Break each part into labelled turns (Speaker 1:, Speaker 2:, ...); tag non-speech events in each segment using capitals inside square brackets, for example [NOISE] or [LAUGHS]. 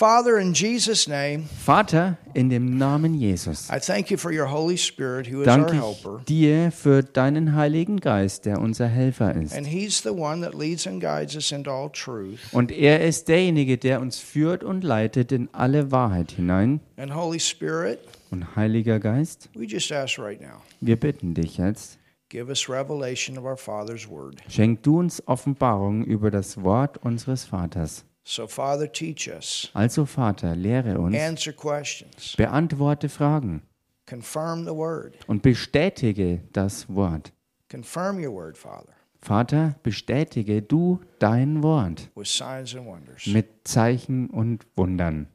Speaker 1: Father, in Jesus' name,
Speaker 2: Vater, in dem Namen Jesus
Speaker 1: I thank you for your Holy Spirit, who is our
Speaker 2: danke
Speaker 1: helper.
Speaker 2: ich dir für deinen Heiligen Geist, der unser Helfer ist.
Speaker 1: And He's the one that leads and guides us into all truth.
Speaker 2: Und er ist derjenige, der uns führt und leitet in alle Wahrheit hinein.
Speaker 1: And Holy Spirit,
Speaker 2: Und Heiliger Geist,
Speaker 1: we just ask right now,
Speaker 2: wir bitten dich jetzt,
Speaker 1: give us revelation of our Father's Word.
Speaker 2: schenk du uns Offenbarung über das Wort unseres Vaters.
Speaker 1: So, Father, teach us,
Speaker 2: Also Vater, lehre uns,
Speaker 1: answer questions,
Speaker 2: beantworte Fragen
Speaker 1: confirm the Word.
Speaker 2: und bestätige das Wort.
Speaker 1: Confirm your Word, Father,
Speaker 2: Vater, bestätige du dein Wort
Speaker 1: with signs and wonders.
Speaker 2: mit Zeichen und Wundern.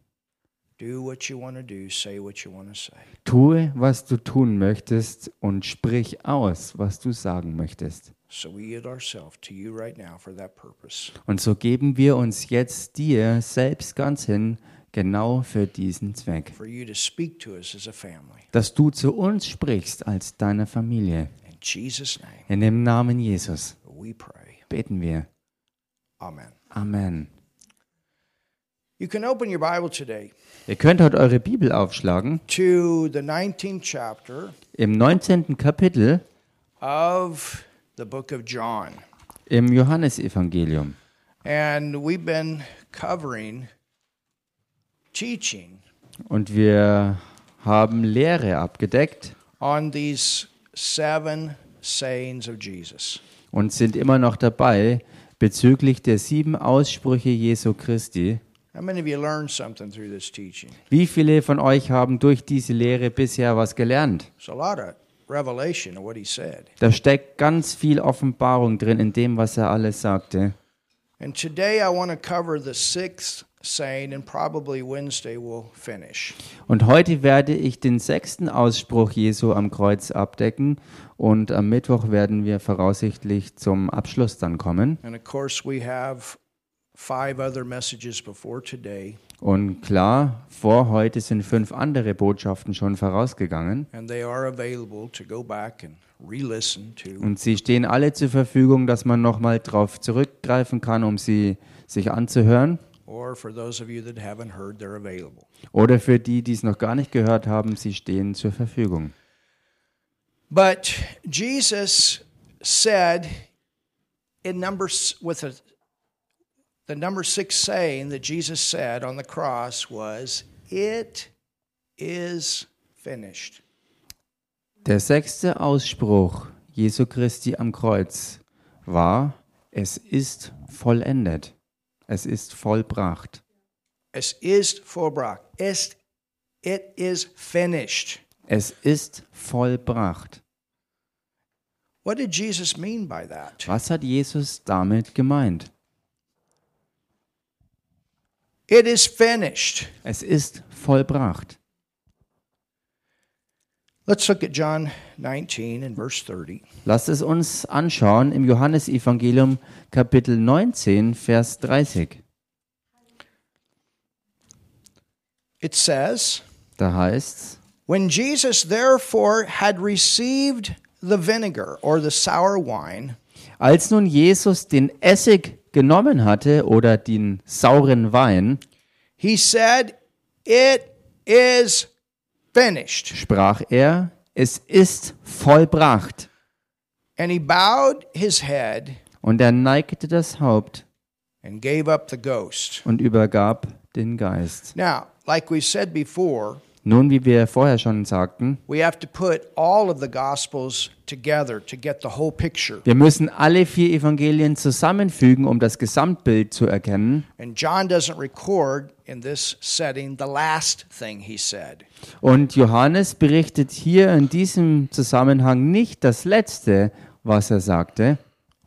Speaker 1: Do what you want to do, say what you want to say.
Speaker 2: Tue, was du tun möchtest und sprich aus, was du sagen möchtest.
Speaker 1: So, we yield ourselves to you right now for that purpose.
Speaker 2: Und so geben wir uns jetzt dir selbst ganz hin, genau für diesen Zweck.
Speaker 1: For you to speak to us as a family.
Speaker 2: Dass du zu uns sprichst als deiner Familie.
Speaker 1: In Jesus' name,
Speaker 2: In dem Namen Jesus
Speaker 1: we pray.
Speaker 2: beten wir.
Speaker 1: Amen.
Speaker 2: Amen.
Speaker 1: You can open your Bible today
Speaker 2: Ihr könnt heute eure Bibel aufschlagen.
Speaker 1: to the 19th chapter
Speaker 2: Im 19. Kapitel
Speaker 1: of the book of John.
Speaker 2: im Johannesevangelium.
Speaker 1: And we've been covering teaching
Speaker 2: Und wir haben Lehre abgedeckt
Speaker 1: on these seven sayings of Jesus.
Speaker 2: und sind immer noch dabei bezüglich der sieben Aussprüche Jesu Christi.
Speaker 1: How many of you learned something through this teaching?
Speaker 2: Wie viele von euch haben durch diese Lehre bisher was gelernt?
Speaker 1: Revelation of what he said.
Speaker 2: Da steckt ganz viel Offenbarung drin in dem, was er alles sagte.
Speaker 1: And today I want to cover the sixth saying, and probably Wednesday we'll finish.
Speaker 2: Und heute werde ich den sechsten Ausspruch Jesu am Kreuz abdecken und am Mittwoch werden wir voraussichtlich zum Abschluss dann kommen.
Speaker 1: And of course, we have five other messages before today,
Speaker 2: Und klar, vor heute sind fünf andere Botschaften schon vorausgegangen
Speaker 1: and they are available to go back and re listen to.
Speaker 2: und sie stehen alle zur Verfügung, dass man nochmal drauf zurückgreifen kann, um sie sich anzuhören.
Speaker 1: Or for those of you that haven't heard, they're available.
Speaker 2: Oder für die, die es noch gar nicht gehört haben, sie stehen zur Verfügung.
Speaker 1: But Jesus said in number s- with a, the number six saying that Jesus said on the cross was, "It is finished."
Speaker 2: Der sechste Ausspruch Jesu Christi am Kreuz war, es ist vollendet. Es ist vollbracht.
Speaker 1: Es ist vollbracht. Es, it is finished.
Speaker 2: Es ist vollbracht.
Speaker 1: What did Jesus mean by that?
Speaker 2: Was hat Jesus damit gemeint?
Speaker 1: It is finished.
Speaker 2: Es ist vollbracht.
Speaker 1: Let's look at John 19 and verse 30.
Speaker 2: Lasst es uns anschauen im Johannesevangelium Kapitel 19, Vers 30.
Speaker 1: It says,
Speaker 2: Da heißt's,
Speaker 1: When Jesus therefore had received the vinegar or the sour wine,
Speaker 2: als nun Jesus den Essig genommen hatte oder den sauren Wein,
Speaker 1: he said, It is finished.
Speaker 2: sprach er, es ist vollbracht.
Speaker 1: And he bowed his head
Speaker 2: Und er neigte das Haupt
Speaker 1: and gave up the ghost.
Speaker 2: und übergab den Geist.
Speaker 1: Now, like we said before,
Speaker 2: Nun, wie wir vorher schon sagten,
Speaker 1: we have to put all of the gospels together to get the whole picture.
Speaker 2: wir müssen alle vier Evangelien zusammenfügen, um das Gesamtbild zu erkennen.
Speaker 1: And John doesn't record in this setting the last thing he said.
Speaker 2: Und Johannes berichtet hier in diesem Zusammenhang nicht das Letzte, was er sagte,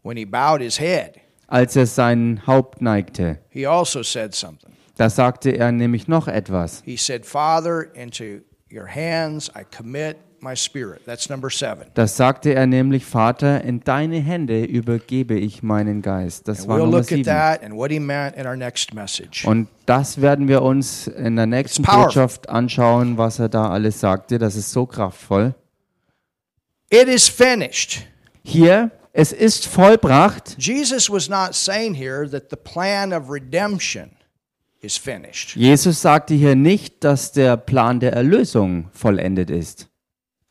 Speaker 1: When he bowed his head,
Speaker 2: als er sein Haupt neigte.
Speaker 1: he also said something.
Speaker 2: Da sagte er nämlich noch etwas.
Speaker 1: He said, Father, into your hands I commit my spirit. That's number seven.
Speaker 2: Das sagte er nämlich, Vater, in deine Hände übergebe ich meinen Geist. Das
Speaker 1: And
Speaker 2: war
Speaker 1: we'll
Speaker 2: Nummer sieben.
Speaker 1: that and what he meant in our next message.
Speaker 2: Und das werden wir uns in der nächsten. Botschaft anschauen, was er da alles sagte. Das ist so kraftvoll.
Speaker 1: It is finished.
Speaker 2: Hier, es ist vollbracht.
Speaker 1: Jesus was not saying here that the plan of redemption.
Speaker 2: Jesus sagte hier nicht, dass der Plan der Erlösung vollendet ist,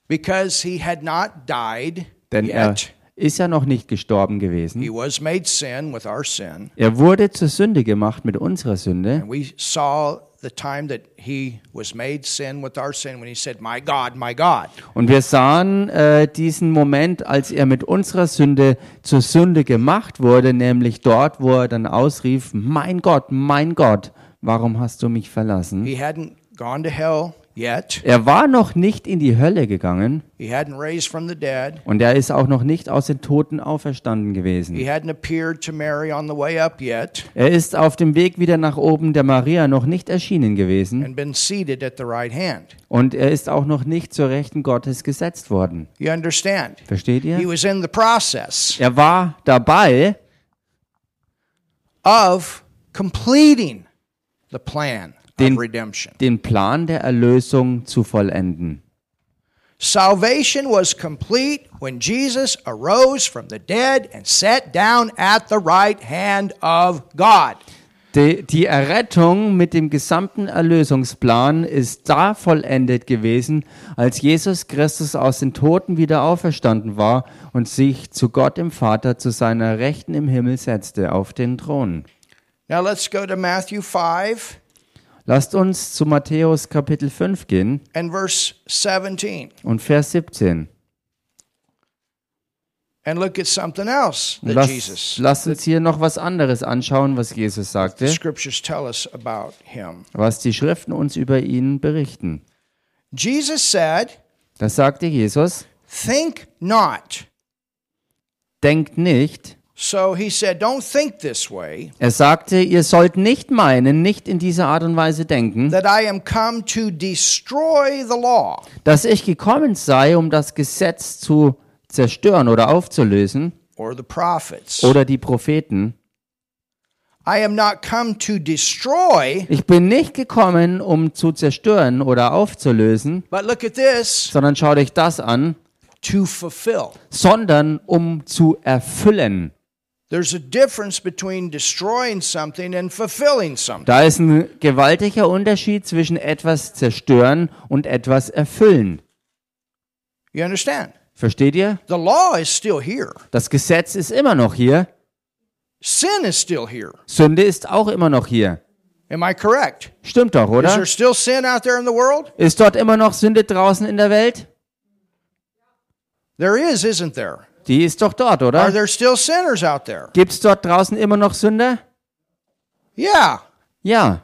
Speaker 1: Because he had not died
Speaker 2: denn er
Speaker 1: yet.
Speaker 2: ist ja noch nicht gestorben
Speaker 1: He
Speaker 2: gewesen.
Speaker 1: was made sin with our sin.
Speaker 2: Er wurde zur Sünde gemacht mit unserer Sünde.
Speaker 1: And we saw the time that he was made sin with our sin when he said, My God, my God.
Speaker 2: Und wir sahen äh, diesen Moment, als er mit unserer Sünde zur Sünde gemacht wurde, nämlich dort, wo er dann ausrief, mein Gott, mein Gott, warum hast du mich verlassen?
Speaker 1: He hadn't gone to hell yet.
Speaker 2: Er war noch nicht in die Hölle gegangen
Speaker 1: He hadn't raised from the dead.
Speaker 2: und er ist auch noch nicht aus den Toten auferstanden
Speaker 1: He
Speaker 2: gewesen.
Speaker 1: hadn't appeared to Mary on the way up yet
Speaker 2: Er ist auf dem Weg wieder nach oben der Maria noch nicht erschienen gewesen
Speaker 1: and been seated at the right hand.
Speaker 2: und er ist auch noch nicht zur Rechten Gottes gesetzt worden.
Speaker 1: You understand?
Speaker 2: Versteht
Speaker 1: He
Speaker 2: ihr?
Speaker 1: was in the process
Speaker 2: Er war dabei,
Speaker 1: of completing
Speaker 2: Den-
Speaker 1: of redemption.
Speaker 2: den Plan der Erlösung zu vollenden.
Speaker 1: Salvation was complete when Jesus arose from the dead and sat down at the right hand of God.
Speaker 2: Die, die Errettung mit dem gesamten Erlösungsplan ist da vollendet gewesen, als Jesus Christus aus den Toten wieder auferstanden war und sich zu Gott im Vater zu seiner Rechten im Himmel setzte auf den Thron.
Speaker 1: Now let's go to Matthew 5
Speaker 2: Lasst uns zu Matthäus Kapitel 5 gehen
Speaker 1: and verse 17
Speaker 2: und Vers 17.
Speaker 1: and look at something else
Speaker 2: Und
Speaker 1: that
Speaker 2: Lasst,
Speaker 1: Jesus,
Speaker 2: lasst uns hier noch was anderes anschauen, was Jesus
Speaker 1: the
Speaker 2: sagte,
Speaker 1: scriptures tell us about him.
Speaker 2: was die Schriften uns über ihn berichten.
Speaker 1: Jesus said,
Speaker 2: Da sagte Jesus,
Speaker 1: Think not.
Speaker 2: denkt nicht,
Speaker 1: So he said, Don't think this way,
Speaker 2: Er sagte, ihr sollt nicht meinen, nicht in dieser Art und Weise denken,
Speaker 1: that I am come to destroy the law
Speaker 2: dass ich gekommen sei, um das Gesetz zu zerstören oder aufzulösen
Speaker 1: or the prophets.
Speaker 2: oder die Propheten.
Speaker 1: I am not come to destroy,
Speaker 2: Ich bin nicht gekommen, um zu zerstören oder aufzulösen,
Speaker 1: but look at this,
Speaker 2: sondern schaut euch das an,
Speaker 1: to fulfill.
Speaker 2: sondern um zu erfüllen.
Speaker 1: There's a difference between destroying something and fulfilling something.
Speaker 2: Da ist ein gewaltiger Unterschied zwischen etwas zerstören und etwas erfüllen.
Speaker 1: You understand?
Speaker 2: Versteht ihr?
Speaker 1: The law is still here.
Speaker 2: Das Gesetz ist immer noch hier,
Speaker 1: Sin is still here.
Speaker 2: Sünde ist auch immer noch hier.
Speaker 1: Am I correct?
Speaker 2: Stimmt doch,
Speaker 1: Is
Speaker 2: oder?
Speaker 1: there still sin out there in the world?
Speaker 2: Ist dort immer noch Sünde draußen in der Welt?
Speaker 1: There is, isn't there?
Speaker 2: Die ist doch dort,
Speaker 1: Are
Speaker 2: oder?
Speaker 1: there still sinners out there?
Speaker 2: Gibt es dort draußen immer noch Sünder?
Speaker 1: Yeah.
Speaker 2: Ja.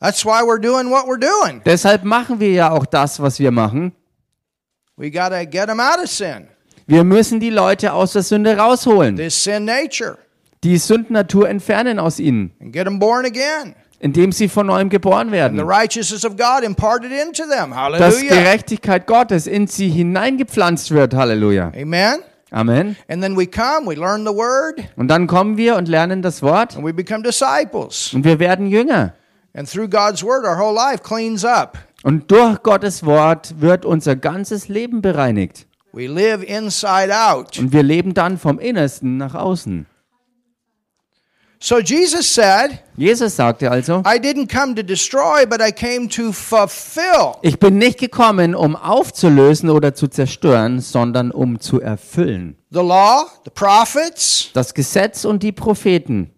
Speaker 1: That's why we're doing what we're doing.
Speaker 2: Deshalb machen wir ja auch das, was wir machen.
Speaker 1: We got to get them out of sin,
Speaker 2: Wir müssen die Leute aus der Sünde rausholen,
Speaker 1: this sin nature,
Speaker 2: die Sündnatur entfernen aus ihnen,
Speaker 1: and get them born again.
Speaker 2: indem sie von neuem geboren
Speaker 1: The
Speaker 2: werden.
Speaker 1: righteousness of God imparted into them.
Speaker 2: Dass
Speaker 1: Hallelujah.
Speaker 2: Gerechtigkeit Gottes in sie hineingepflanzt wird. Halleluja.
Speaker 1: Amen.
Speaker 2: Amen.
Speaker 1: And then we come, we learn the word,
Speaker 2: Und dann kommen wir und lernen das Wort
Speaker 1: and we become disciples.
Speaker 2: und wir werden Jünger.
Speaker 1: And through God's word, our whole life cleans up.
Speaker 2: Und durch Gottes Wort wird unser ganzes Leben bereinigt.
Speaker 1: We live inside out.
Speaker 2: Und wir leben dann vom Innersten nach außen.
Speaker 1: So Jesus said,
Speaker 2: Jesus sagte also,
Speaker 1: I didn't come to destroy, but I came to fulfill.
Speaker 2: ich bin nicht gekommen, um aufzulösen oder zu zerstören, sondern um zu erfüllen.
Speaker 1: The law, the prophets,
Speaker 2: Das Gesetz und die Propheten.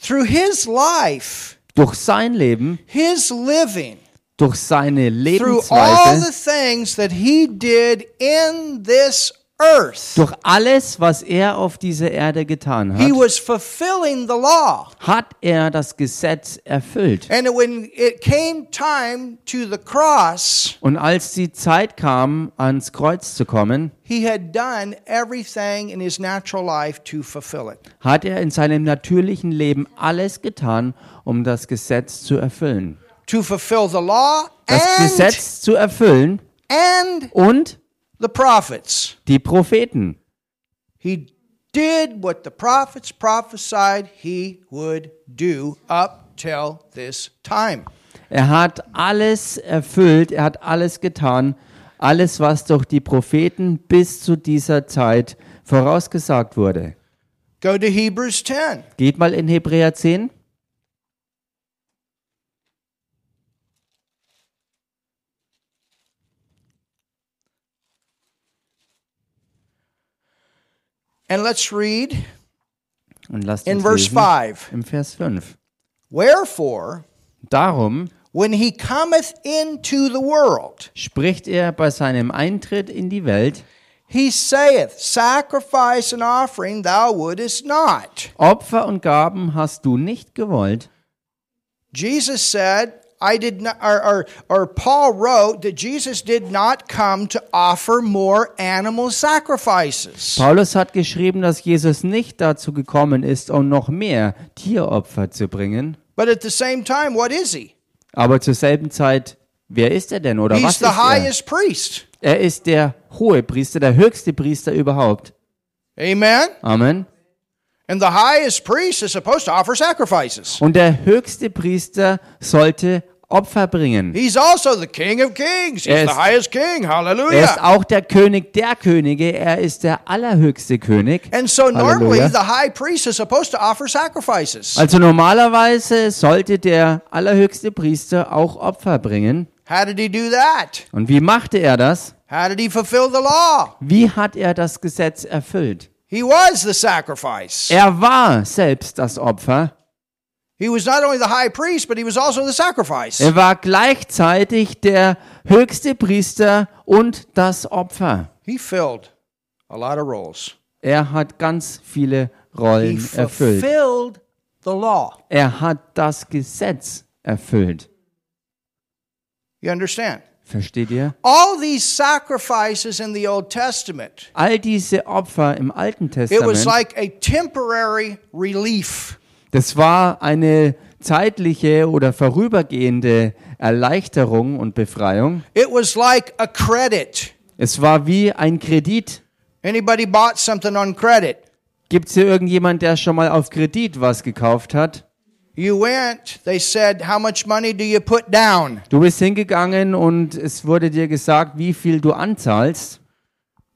Speaker 1: through his life,
Speaker 2: Durch sein Leben,
Speaker 1: his living,
Speaker 2: durch seine
Speaker 1: through all
Speaker 2: Lebensweise,
Speaker 1: the things that he did in this earth,
Speaker 2: durch alles, was er auf dieser Erde getan
Speaker 1: he
Speaker 2: hat,
Speaker 1: was fulfilling the law.
Speaker 2: hat er das Gesetz erfüllt.
Speaker 1: And when it came time to the cross,
Speaker 2: Und als die Zeit kam, ans Kreuz zu kommen,
Speaker 1: he had done everything in his natural life to fulfill it.
Speaker 2: hat er in seinem natürlichen Leben alles getan, um das Gesetz zu erfüllen.
Speaker 1: To fulfill the law
Speaker 2: Das
Speaker 1: and,
Speaker 2: Gesetz zu erfüllen
Speaker 1: and
Speaker 2: und
Speaker 1: the prophets.
Speaker 2: die Propheten.
Speaker 1: He did what the prophets prophesied he would do up till this time.
Speaker 2: Er hat alles erfüllt, er hat alles getan, alles, was durch die Propheten bis zu dieser Zeit vorausgesagt wurde.
Speaker 1: Go to Hebrews 10.
Speaker 2: Geht mal in Hebräer 10.
Speaker 1: And let's read
Speaker 2: Und lasst
Speaker 1: in
Speaker 2: uns
Speaker 1: verse
Speaker 2: lesen
Speaker 1: 5.
Speaker 2: im Vers 5.
Speaker 1: Wherefore,
Speaker 2: Darum
Speaker 1: when he cometh into the world,
Speaker 2: spricht er bei seinem Eintritt in die Welt,
Speaker 1: he saith, Sacrifice and offering thou wouldest not.
Speaker 2: Opfer und Gaben hast du nicht gewollt.
Speaker 1: Jesus said, I did not, or, or, or Paul wrote that Jesus did not come to offer more animal sacrifices.
Speaker 2: Paulus hat geschrieben, dass Jesus nicht dazu gekommen ist, um noch mehr Tieropfer zu bringen.
Speaker 1: But at the same time, what is he?
Speaker 2: Aber zur selben Zeit, wer ist er denn oder
Speaker 1: He's
Speaker 2: was
Speaker 1: the
Speaker 2: ist er?
Speaker 1: highest priest.
Speaker 2: Er ist der hohe Priester, der höchste Priester überhaupt.
Speaker 1: Amen?
Speaker 2: Amen.
Speaker 1: And the highest priest is supposed to offer sacrifices.
Speaker 2: Und der höchste Priester sollte Opfer bringen.
Speaker 1: He's also the King of Kings. He's
Speaker 2: Er
Speaker 1: the
Speaker 2: ist-
Speaker 1: highest King.
Speaker 2: Er ist
Speaker 1: Hallelujah.
Speaker 2: auch der König der Könige. Er ist der allerhöchste König.
Speaker 1: And so normally
Speaker 2: Halleluja.
Speaker 1: the high priest is supposed to offer sacrifices.
Speaker 2: Also normalerweise sollte der allerhöchste Priester auch Opfer bringen.
Speaker 1: How did he do that?
Speaker 2: Und wie machte er das?
Speaker 1: How did he fulfill the law?
Speaker 2: Wie hat er das Gesetz erfüllt?
Speaker 1: He was the sacrifice.
Speaker 2: Er war selbst das Opfer. Er war gleichzeitig der höchste Priester und das Opfer.
Speaker 1: He filled a lot of roles.
Speaker 2: Er hat ganz viele
Speaker 1: He
Speaker 2: Rollen erfüllt.
Speaker 1: fulfilled the law.
Speaker 2: Er hat das Gesetz erfüllt.
Speaker 1: You understand?
Speaker 2: Versteht ihr?
Speaker 1: All these sacrifices in the Old Testament,
Speaker 2: All diese Opfer im Alten
Speaker 1: it was
Speaker 2: Testament,
Speaker 1: like a temporary relief.
Speaker 2: Das war eine zeitliche oder vorübergehende Erleichterung und Befreiung.
Speaker 1: It was like a credit.
Speaker 2: Es war wie ein Kredit.
Speaker 1: Anybody bought something on credit?
Speaker 2: Gibt es hier irgendjemand, der schon mal auf Kredit was gekauft hat?
Speaker 1: You went, they said, How much money do you put down?
Speaker 2: Du bist hingegangen und es wurde dir gesagt, wie viel du anzahlst.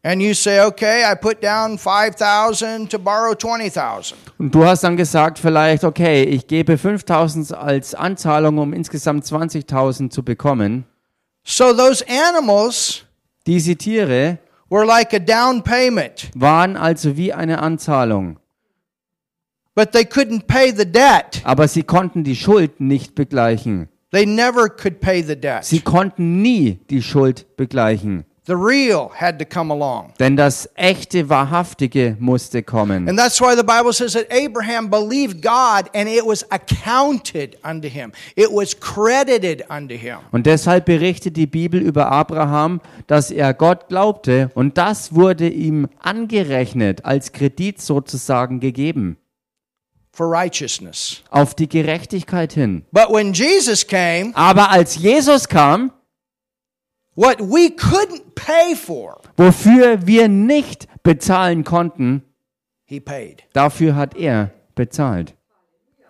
Speaker 1: And you say, Okay, I put down 5,000 to borrow 20,000.
Speaker 2: Und du hast dann gesagt, vielleicht, okay, ich gebe 5000 als Anzahlung, um insgesamt 20.000 zu bekommen.
Speaker 1: So those animals
Speaker 2: Diese Tiere
Speaker 1: were like a down payment,
Speaker 2: waren also wie eine Anzahlung.
Speaker 1: but they couldn't pay the debt.
Speaker 2: Aber sie konnten die Schuld nicht begleichen.
Speaker 1: They never could pay the debt.
Speaker 2: Sie konnten nie die Schuld begleichen.
Speaker 1: The real had to come along.
Speaker 2: Denn das echte, wahrhaftige musste kommen.
Speaker 1: And that's why the Bible says that Abraham believed God and it was accounted unto him. It was credited unto him.
Speaker 2: Und deshalb berichtet die Bibel über Abraham, dass er Gott glaubte und das wurde ihm angerechnet, als Kredit sozusagen gegeben,
Speaker 1: for righteousness.
Speaker 2: auf die Gerechtigkeit hin.
Speaker 1: But when Jesus came,
Speaker 2: Aber als Jesus kam,
Speaker 1: what we couldn't pay for,
Speaker 2: wofür wir nicht bezahlen konnten,
Speaker 1: he paid.
Speaker 2: dafür hat er bezahlt.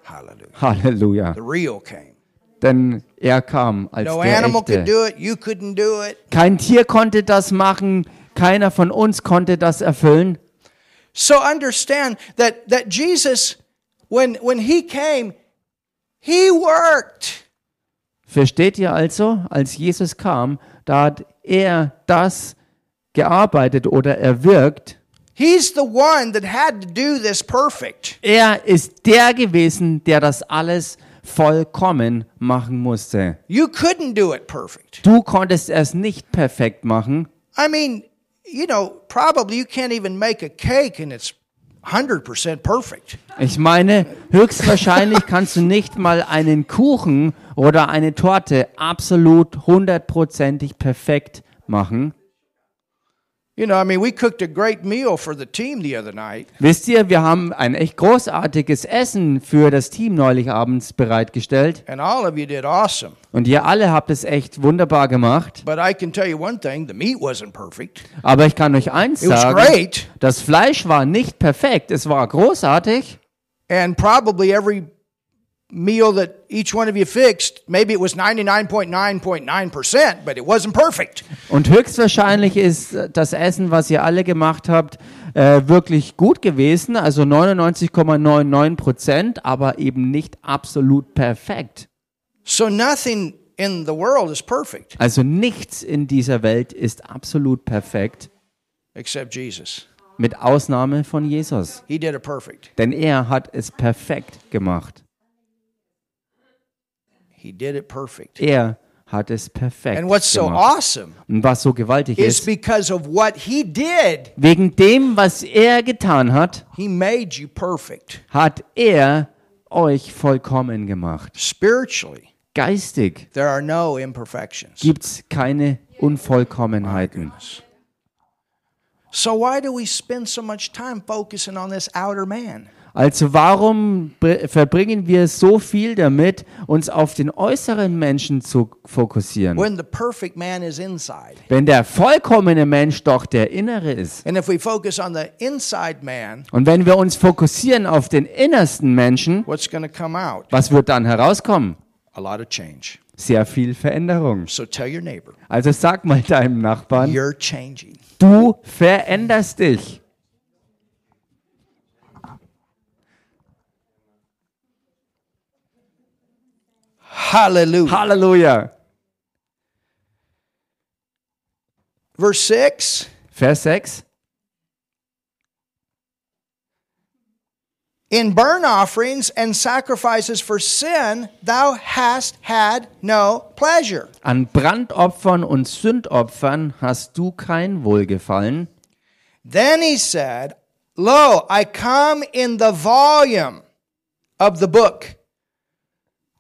Speaker 1: Hallelujah.
Speaker 2: Halleluja.
Speaker 1: The real came.
Speaker 2: Denn er kam als
Speaker 1: No
Speaker 2: der
Speaker 1: animal could
Speaker 2: Echte.
Speaker 1: do it. You couldn't do it.
Speaker 2: Kein Tier konnte das machen, keiner von uns konnte das erfüllen.
Speaker 1: So understand that, that Jesus, when, when he came, he worked.
Speaker 2: Versteht ihr also, als Jesus kam, da hat er das gearbeitet oder erwirkt.
Speaker 1: He's the one that had to do this perfect.
Speaker 2: Er ist der gewesen, der das alles vollkommen machen musste.
Speaker 1: You couldn't do it perfect.
Speaker 2: Du konntest es nicht perfekt machen.
Speaker 1: I mean, you know, probably you can't even make a cake and it's 100% perfect.
Speaker 2: Ich meine, höchstwahrscheinlich kannst du nicht mal einen Kuchen oder eine Torte absolut hundertprozentig perfekt machen. Wisst ihr, wir haben ein echt großartiges Essen für das Team neulich abends bereitgestellt.
Speaker 1: and all of you did awesome.
Speaker 2: Und ihr alle habt es echt wunderbar gemacht.
Speaker 1: But I can tell you one thing the meat wasn't perfect.
Speaker 2: Aber ich kann euch eins
Speaker 1: It was
Speaker 2: sagen,
Speaker 1: great,
Speaker 2: das Fleisch war nicht perfekt. Es war großartig.
Speaker 1: and probably every meal that each one of you fixed, maybe it was 99.9.9%, but it wasn't perfect.
Speaker 2: Und höchstwahrscheinlich ist äh, das Essen, was ihr alle gemacht habt, äh, wirklich gut gewesen. Also 99,99 Prozent, aber eben nicht absolut perfekt.
Speaker 1: So nothing in the world is perfect
Speaker 2: Also nichts in dieser Welt ist absolut perfekt,
Speaker 1: except Jesus.
Speaker 2: Mit Ausnahme von Jesus.
Speaker 1: He did it perfect.
Speaker 2: Denn er hat es perfekt gemacht.
Speaker 1: He did it perfect.
Speaker 2: Er hat es perfekt
Speaker 1: And what's so
Speaker 2: gemacht.
Speaker 1: awesome
Speaker 2: Und was so gewaltig
Speaker 1: is
Speaker 2: ist,
Speaker 1: because of what he did,
Speaker 2: wegen dem, was er getan hat,
Speaker 1: he made you perfect
Speaker 2: hat er euch vollkommen gemacht.
Speaker 1: spiritually.
Speaker 2: Geistig
Speaker 1: There are no imperfections.
Speaker 2: gibt es keine Unvollkommenheiten.
Speaker 1: So why do we spend so much time focusing on this outer man?
Speaker 2: Also warum br- verbringen wir so viel damit, uns auf den äußeren Menschen zu fokussieren,
Speaker 1: When the perfect man is inside.
Speaker 2: wenn der vollkommene Mensch doch der innere ist?
Speaker 1: And if we focus on the inside man,
Speaker 2: Und wenn wir uns fokussieren auf den innersten Menschen,
Speaker 1: what's going to come out?
Speaker 2: was wird dann herauskommen?
Speaker 1: A lot of change.
Speaker 2: Sehr viel Veränderung.
Speaker 1: So tell your neighbor,
Speaker 2: Also sag mal deinem Nachbarn,
Speaker 1: you're changing.
Speaker 2: du veränderst dich.
Speaker 1: Hallelujah.
Speaker 2: Hallelujah.
Speaker 1: Verse 6
Speaker 2: Vers 6.
Speaker 1: In burnt offerings and sacrifices for sin, thou hast had no pleasure.
Speaker 2: An Brandopfern und Sündopfern hast du kein Wohlgefallen.
Speaker 1: Then he said, Lo, I come in the volume of the book.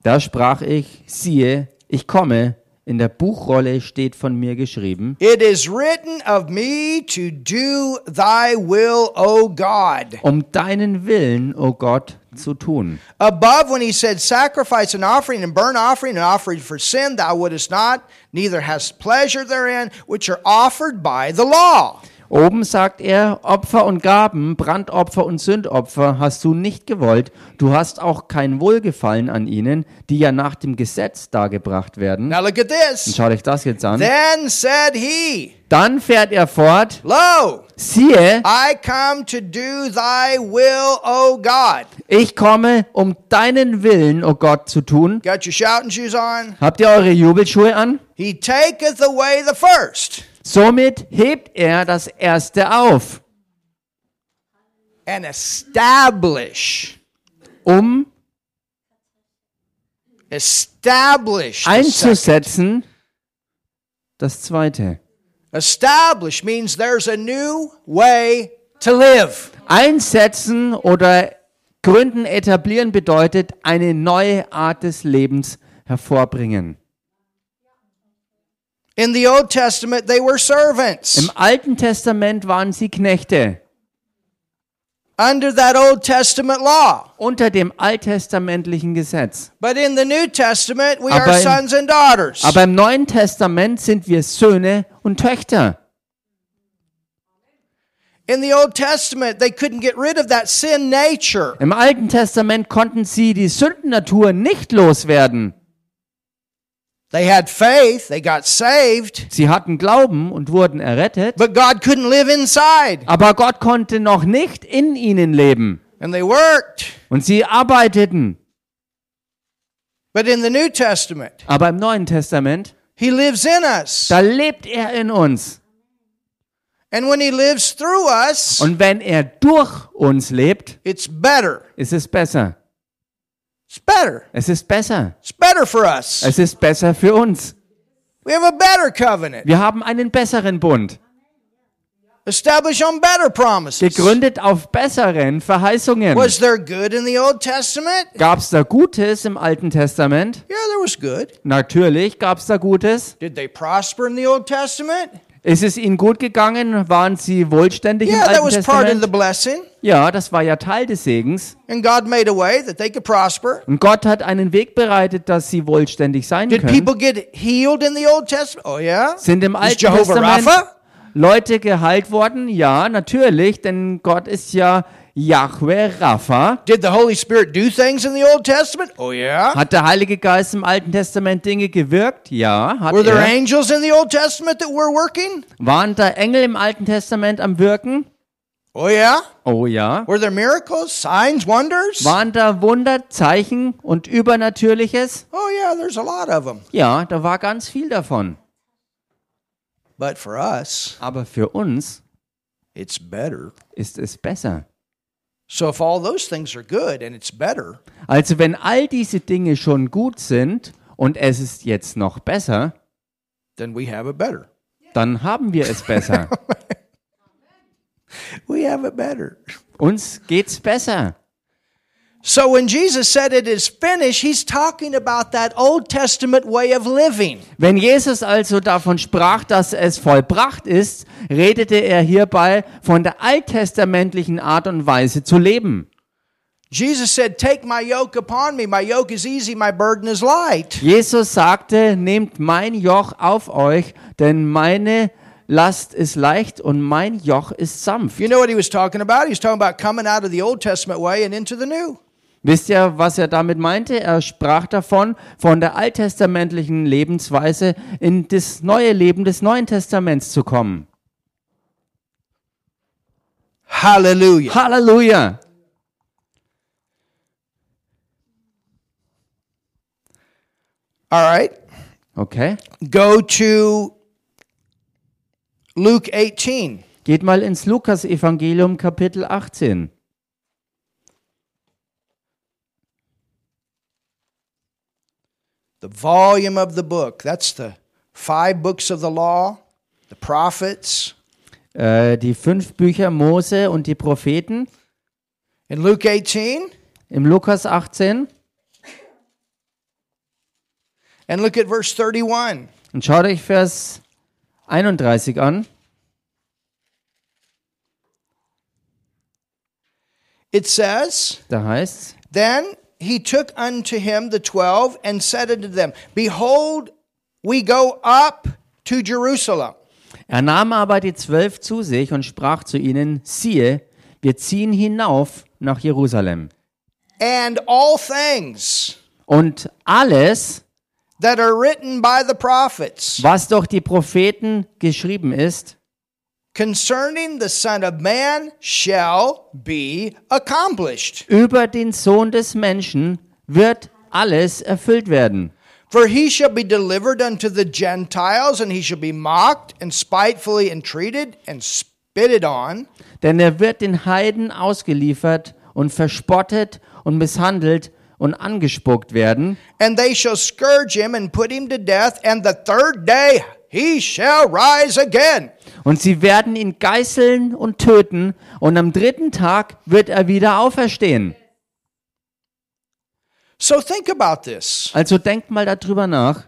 Speaker 2: Da sprach ich, siehe, ich komme, in der Buchrolle steht von mir geschrieben,
Speaker 1: It is written of me to do thy will, O God.
Speaker 2: um deinen Willen, o Gott, zu tun.
Speaker 1: Above, when he said, Sacrifice and offering and burnt offering and offering for sin, thou wouldest not, neither hast pleasure therein, which are offered by the law.
Speaker 2: Oben sagt er, Opfer und Gaben, Brandopfer und Sündopfer hast du nicht gewollt, du hast auch kein Wohlgefallen an ihnen, die ja nach dem Gesetz dargebracht werden.
Speaker 1: Now look at
Speaker 2: Und
Speaker 1: this.
Speaker 2: schau dich das jetzt an.
Speaker 1: Then said he,
Speaker 2: Dann fährt er fort,
Speaker 1: Lo,
Speaker 2: siehe,
Speaker 1: I come to do thy will, O God.
Speaker 2: ich komme, um deinen Willen, o Gott, zu tun.
Speaker 1: Got your shouting shoes on?
Speaker 2: Habt ihr eure Jubelschuhe an?
Speaker 1: He taketh away the first
Speaker 2: Somit hebt er das Erste auf,
Speaker 1: and establish,
Speaker 2: um
Speaker 1: establish,
Speaker 2: einzusetzen das Zweite.
Speaker 1: Establish means there's a new way to live.
Speaker 2: Einsetzen oder gründen, etablieren bedeutet eine neue Art des Lebens hervorbringen.
Speaker 1: In the Old Testament, they were servants
Speaker 2: Im Alten Testament waren sie Knechte
Speaker 1: under that Old Testament law.
Speaker 2: unter dem alttestamentlichen Gesetz.
Speaker 1: But in the New Testament, we
Speaker 2: Aber
Speaker 1: are sons and daughters.
Speaker 2: Aber im Neuen Testament sind wir Söhne und Töchter.
Speaker 1: In the Old Testament, they couldn't get rid of that sin nature.
Speaker 2: Im Alten Testament konnten sie die Sündennatur nicht loswerden.
Speaker 1: They had faith, they got saved,
Speaker 2: Sie hatten Glauben und wurden errettet,
Speaker 1: but God couldn't live inside.
Speaker 2: aber Gott konnte noch nicht in ihnen leben.
Speaker 1: And they worked.
Speaker 2: Und sie arbeiteten.
Speaker 1: But in the New Testament,
Speaker 2: Aber im Neuen Testament,
Speaker 1: He lives in us.
Speaker 2: da lebt er in uns.
Speaker 1: And when He lives through us,
Speaker 2: Und wenn er durch uns lebt,
Speaker 1: it's better.
Speaker 2: ist es besser.
Speaker 1: It's better.
Speaker 2: Es ist besser.
Speaker 1: It's better for us.
Speaker 2: Es ist besser für uns.
Speaker 1: We have a better covenant,
Speaker 2: Wir haben einen besseren Bund,
Speaker 1: established on better promises.
Speaker 2: gegründet auf besseren Verheißungen.
Speaker 1: Was there good in the Old Testament?
Speaker 2: Gab es da Gutes im Alten Testament?
Speaker 1: Yeah, there was good.
Speaker 2: Natürlich gab es da Gutes.
Speaker 1: Did they prosper in the Old Testament?
Speaker 2: Ist es ihnen gut gegangen? Waren sie wohlständig
Speaker 1: Yeah,
Speaker 2: im
Speaker 1: that
Speaker 2: Alten
Speaker 1: was part of the
Speaker 2: Testament?
Speaker 1: blessing.
Speaker 2: Ja, das war ja Teil des Segens.
Speaker 1: And God made a way that they could prosper.
Speaker 2: Und Gott hat einen Weg bereitet, dass sie wohlständig sein
Speaker 1: Did
Speaker 2: können.
Speaker 1: people get healed in the Old Testament? Oh, yeah.
Speaker 2: Sind im
Speaker 1: Is
Speaker 2: Alten
Speaker 1: Jehovah
Speaker 2: Testament
Speaker 1: Rapha?
Speaker 2: Leute geheilt worden? Ja, natürlich, denn Gott ist ja Yahweh Rapha.
Speaker 1: Did the Holy Spirit do things in the Old Testament? Oh, yeah.
Speaker 2: Hat der Heilige Geist im Alten Testament Dinge gewirkt? Ja, hat
Speaker 1: Were there
Speaker 2: er.
Speaker 1: angels in the Old Testament that were working?
Speaker 2: Waren da Engel im Alten Testament am Wirken?
Speaker 1: Oh, yeah.
Speaker 2: Oh ja.
Speaker 1: Were there miracles, signs, wonders?
Speaker 2: Waren da Wunder, Zeichen und Übernatürliches?
Speaker 1: Oh, yeah, there's a lot of them.
Speaker 2: Ja, da war ganz viel davon.
Speaker 1: But for us,
Speaker 2: Aber für uns
Speaker 1: it's better.
Speaker 2: ist es besser. Also wenn all diese Dinge schon gut sind und es ist jetzt noch besser,
Speaker 1: then we have it better.
Speaker 2: dann haben wir es besser. [LAUGHS]
Speaker 1: We have it better.
Speaker 2: Uns geht's besser.
Speaker 1: So when Jesus said it is finished, he's talking about that Old Testament way of living.
Speaker 2: Wenn Jesus also davon sprach, dass es vollbracht ist, redete er hierbei von der alttestamentlichen Art und Weise zu leben.
Speaker 1: Jesus said, Take my yoke upon me. My yoke is easy, my burden is light.
Speaker 2: Jesus sagte, nehmt mein Joch auf euch, denn meine Last ist leicht und mein Joch ist sanft.
Speaker 1: You know what he was talking about? He was talking about coming out of the Old Testament way and into the new.
Speaker 2: Wisst ihr, was er damit meinte? Er sprach davon, von der alttestamentlichen Lebensweise in das neue Leben des Neuen Testaments zu kommen.
Speaker 1: Hallelujah.
Speaker 2: Halleluja!
Speaker 1: All right.
Speaker 2: Okay.
Speaker 1: Go to Luke 18.
Speaker 2: Geht mal ins Lukas-Evangelium, Kapitel 18.
Speaker 1: The volume of the book. That's the five books of the law, the prophets.
Speaker 2: Äh, die fünf Bücher Mose und die Propheten
Speaker 1: In Luke 18,
Speaker 2: im Lukas 18.
Speaker 1: and look at verse 31.
Speaker 2: Und schaut euch Vers 31 an.
Speaker 1: It says,
Speaker 2: Da heißt
Speaker 1: Then he took unto him the twelve and said unto them, Behold, we go up to Jerusalem.
Speaker 2: Er nahm aber die zwölf zu sich und sprach zu ihnen, siehe, wir ziehen hinauf nach Jerusalem.
Speaker 1: And all things
Speaker 2: Und alles,
Speaker 1: that are written by the prophets
Speaker 2: was durch die Propheten geschrieben ist,
Speaker 1: concerning the Son of Man shall be accomplished.
Speaker 2: über den Sohn des Menschen wird alles erfüllt werden.
Speaker 1: For he shall be delivered unto the Gentiles, and he shall be mocked and spitefully entreated and spitted on.
Speaker 2: Denn er wird den Heiden ausgeliefert und verspottet und misshandelt und angespuckt werden.
Speaker 1: And they shall scourge him and put him to death, and the third day he shall rise again.
Speaker 2: Und sie werden ihn geißeln und töten, und am dritten Tag wird er wieder auferstehen.
Speaker 1: So think about this.
Speaker 2: Also denkt mal darüber nach.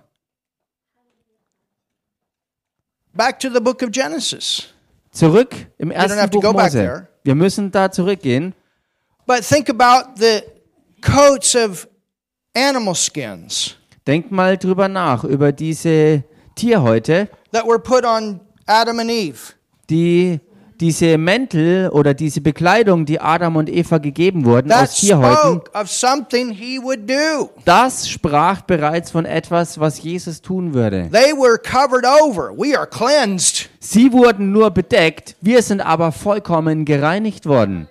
Speaker 1: Back to the book of Genesis.
Speaker 2: Zurück im
Speaker 1: don't have
Speaker 2: ersten
Speaker 1: to
Speaker 2: Buch
Speaker 1: go back
Speaker 2: Mose. Wir müssen da zurückgehen.
Speaker 1: But think about the coats of animal skins
Speaker 2: Denkt mal drüber nach, über diese Tierhäute,
Speaker 1: that were put on Adam and Eve.
Speaker 2: die diese Mäntel oder diese Bekleidung, die Adam und Eva gegeben wurden aus Tierhäuten, das sprach bereits von etwas, was Jesus tun würde.
Speaker 1: They were covered over. We are cleansed.
Speaker 2: Sie wurden nur bedeckt, wir sind aber vollkommen gereinigt worden.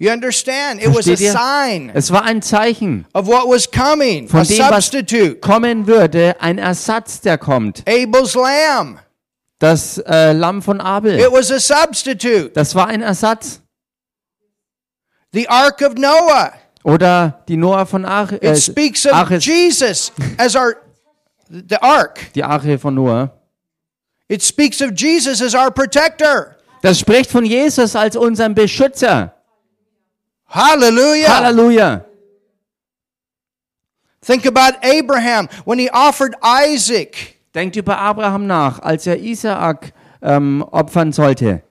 Speaker 1: You understand? It was a sign
Speaker 2: Es war ein Zeichen
Speaker 1: of what was coming,
Speaker 2: von
Speaker 1: a
Speaker 2: dem, was
Speaker 1: substitute.
Speaker 2: kommen würde, ein Ersatz, der kommt.
Speaker 1: Abel's lamb.
Speaker 2: Das äh, Lamm von Abel,
Speaker 1: It was a substitute.
Speaker 2: das war ein Ersatz.
Speaker 1: The ark of Noah.
Speaker 2: Oder die Noah von Ach äh,
Speaker 1: It speaks of
Speaker 2: Arches,
Speaker 1: Jesus as our the ark.
Speaker 2: die Arche von Noah.
Speaker 1: It speaks of Jesus as our protector.
Speaker 2: Das spricht von Jesus als unserem Beschützer.
Speaker 1: Hallelujah.
Speaker 2: Halleluja.
Speaker 1: Think about Abraham when he offered Isaac.
Speaker 2: Denkt über Abraham nach, als er Isaak ähm, opfern sollte.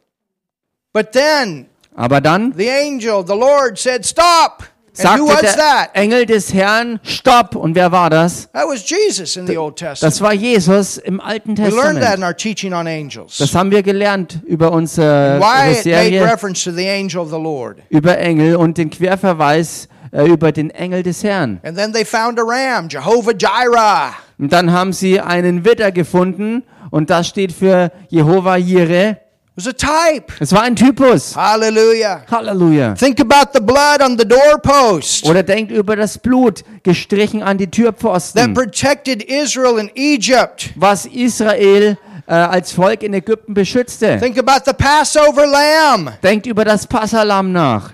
Speaker 1: But then
Speaker 2: Aber dann
Speaker 1: the angel, the Lord said, Stop.
Speaker 2: Sagte
Speaker 1: who was
Speaker 2: der
Speaker 1: that?
Speaker 2: Engel des Herrn, stopp. Und wer war das?
Speaker 1: That was Jesus in the Old Testament.
Speaker 2: Das war Jesus im Alten
Speaker 1: We learned that
Speaker 2: Testament.
Speaker 1: in our teaching on angels.
Speaker 2: Das haben wir gelernt über unsere
Speaker 1: Why it made
Speaker 2: Serie
Speaker 1: reference to the angel of the Lord.
Speaker 2: über Engel und den Querverweis äh, über den Engel des Herrn.
Speaker 1: And then they found a ram, Jehovah Jireh.
Speaker 2: Und dann haben sie einen Widder gefunden und das steht für Jehova Jireh.
Speaker 1: It was a type.
Speaker 2: Es war ein Typus.
Speaker 1: Hallelujah.
Speaker 2: Halleluja.
Speaker 1: Think about the blood on the doorpost
Speaker 2: Oder denkt über das Blut gestrichen an die
Speaker 1: that
Speaker 2: Türpfosten,
Speaker 1: protected Israel in Egypt.
Speaker 2: was Israel äh, als Volk in Ägypten beschützte.
Speaker 1: Think about the Passover lamb.
Speaker 2: Denkt über das Passalam nach.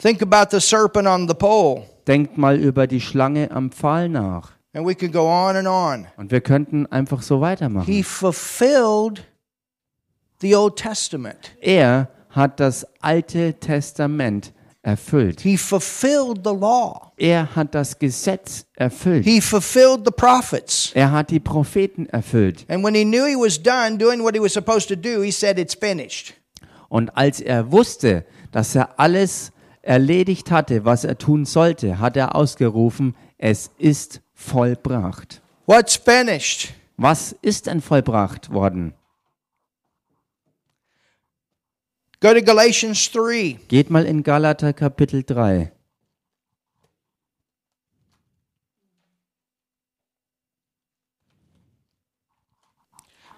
Speaker 1: Think about the serpent on the pole.
Speaker 2: Denkt mal über die Schlange am Pfahl nach.
Speaker 1: And we could go on and on.
Speaker 2: Und wir könnten einfach so weitermachen.
Speaker 1: He fulfilled the Old Testament.
Speaker 2: Er hat das Alte Testament erfüllt.
Speaker 1: He fulfilled the law.
Speaker 2: Er hat das Gesetz erfüllt.
Speaker 1: He fulfilled the prophets.
Speaker 2: Er hat die Propheten erfüllt.
Speaker 1: And when he knew he was done doing what he was supposed to do, he said, It's finished.
Speaker 2: Und als er wusste, dass er alles erledigt hatte, was er tun sollte, hat er ausgerufen, es ist vollbracht.
Speaker 1: What's finished?
Speaker 2: Was ist denn vollbracht worden?
Speaker 1: Go to Galatians 3.
Speaker 2: Geht mal in Galater Kapitel 3.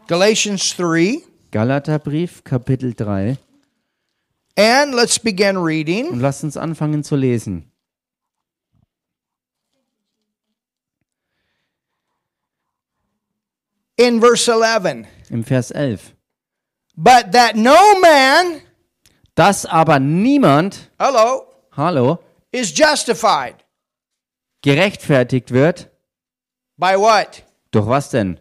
Speaker 1: Galatians 3.
Speaker 2: Galaterbrief Kapitel 3.
Speaker 1: And let's begin reading.
Speaker 2: Und lasst uns anfangen zu lesen.
Speaker 1: In verse 11.
Speaker 2: Im Vers 11.
Speaker 1: But that no man,
Speaker 2: Dass aber niemand,
Speaker 1: hello,
Speaker 2: hallo,
Speaker 1: is justified.
Speaker 2: gerechtfertigt wird.
Speaker 1: By what?
Speaker 2: Durch was denn?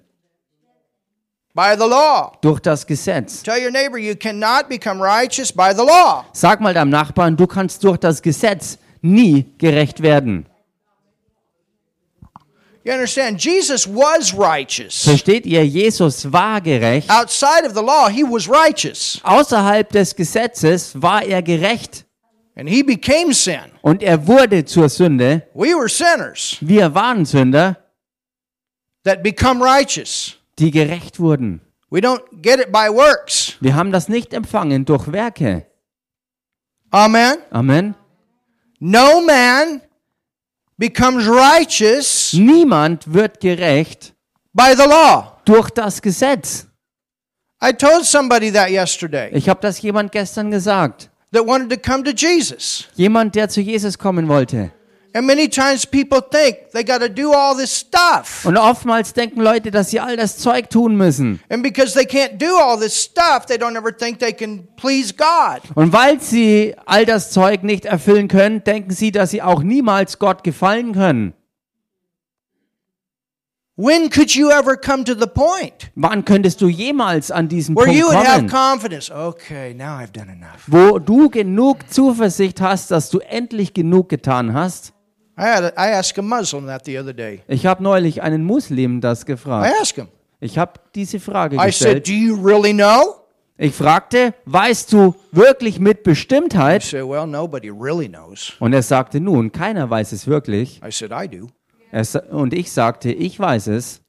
Speaker 1: By the law.
Speaker 2: Durch das Gesetz.
Speaker 1: Tell your neighbor you cannot become righteous by the law.
Speaker 2: Sag mal deinem Nachbarn, du kannst durch das Gesetz nie gerecht werden.
Speaker 1: You understand? Jesus was righteous.
Speaker 2: Versteht ihr, Jesus war gerecht.
Speaker 1: Outside of the law, he was righteous.
Speaker 2: Außerhalb des Gesetzes war er gerecht.
Speaker 1: And he became sin.
Speaker 2: Und er wurde zur Sünde.
Speaker 1: We were sinners
Speaker 2: Wir waren Sünder,
Speaker 1: that become righteous.
Speaker 2: die gerecht wurden.
Speaker 1: We don't get it by works.
Speaker 2: Wir haben das nicht empfangen durch Werke.
Speaker 1: Amen.
Speaker 2: Amen.
Speaker 1: No man becomes righteous
Speaker 2: Niemand wird gerecht
Speaker 1: by the law.
Speaker 2: durch das Gesetz.
Speaker 1: I told somebody that yesterday
Speaker 2: Ich habe das jemand gestern gesagt.
Speaker 1: that wanted to come to Jesus.
Speaker 2: Jemand, der zu Jesus kommen wollte.
Speaker 1: And many times people think they got to do all this stuff.
Speaker 2: Und oftmals denken Leute, dass sie all das Zeug tun müssen.
Speaker 1: And because they can't do all this stuff, they don't ever think they can please God.
Speaker 2: Und weil sie all das Zeug nicht erfüllen können, denken sie, dass sie auch niemals Gott gefallen können.
Speaker 1: When could you ever come to the point
Speaker 2: Wann könntest du jemals an diesen Punkt kommen, wo du genug Zuversicht hast, dass du endlich genug getan hast?
Speaker 1: I had a, I asked a Muslim that the other day.
Speaker 2: Ich habe neulich einen Muslim das
Speaker 1: I
Speaker 2: gefragt.
Speaker 1: asked him.
Speaker 2: Ich habe diese Frage
Speaker 1: I said,
Speaker 2: gestellt.
Speaker 1: "Do you really know?"
Speaker 2: Ich fragte, weißt du wirklich mit
Speaker 1: He
Speaker 2: Bestimmtheit? Und er sagte, nun, keiner weiß es wirklich.
Speaker 1: I said, "I do."
Speaker 2: Er sa- Und ich sagte, ich weiß es.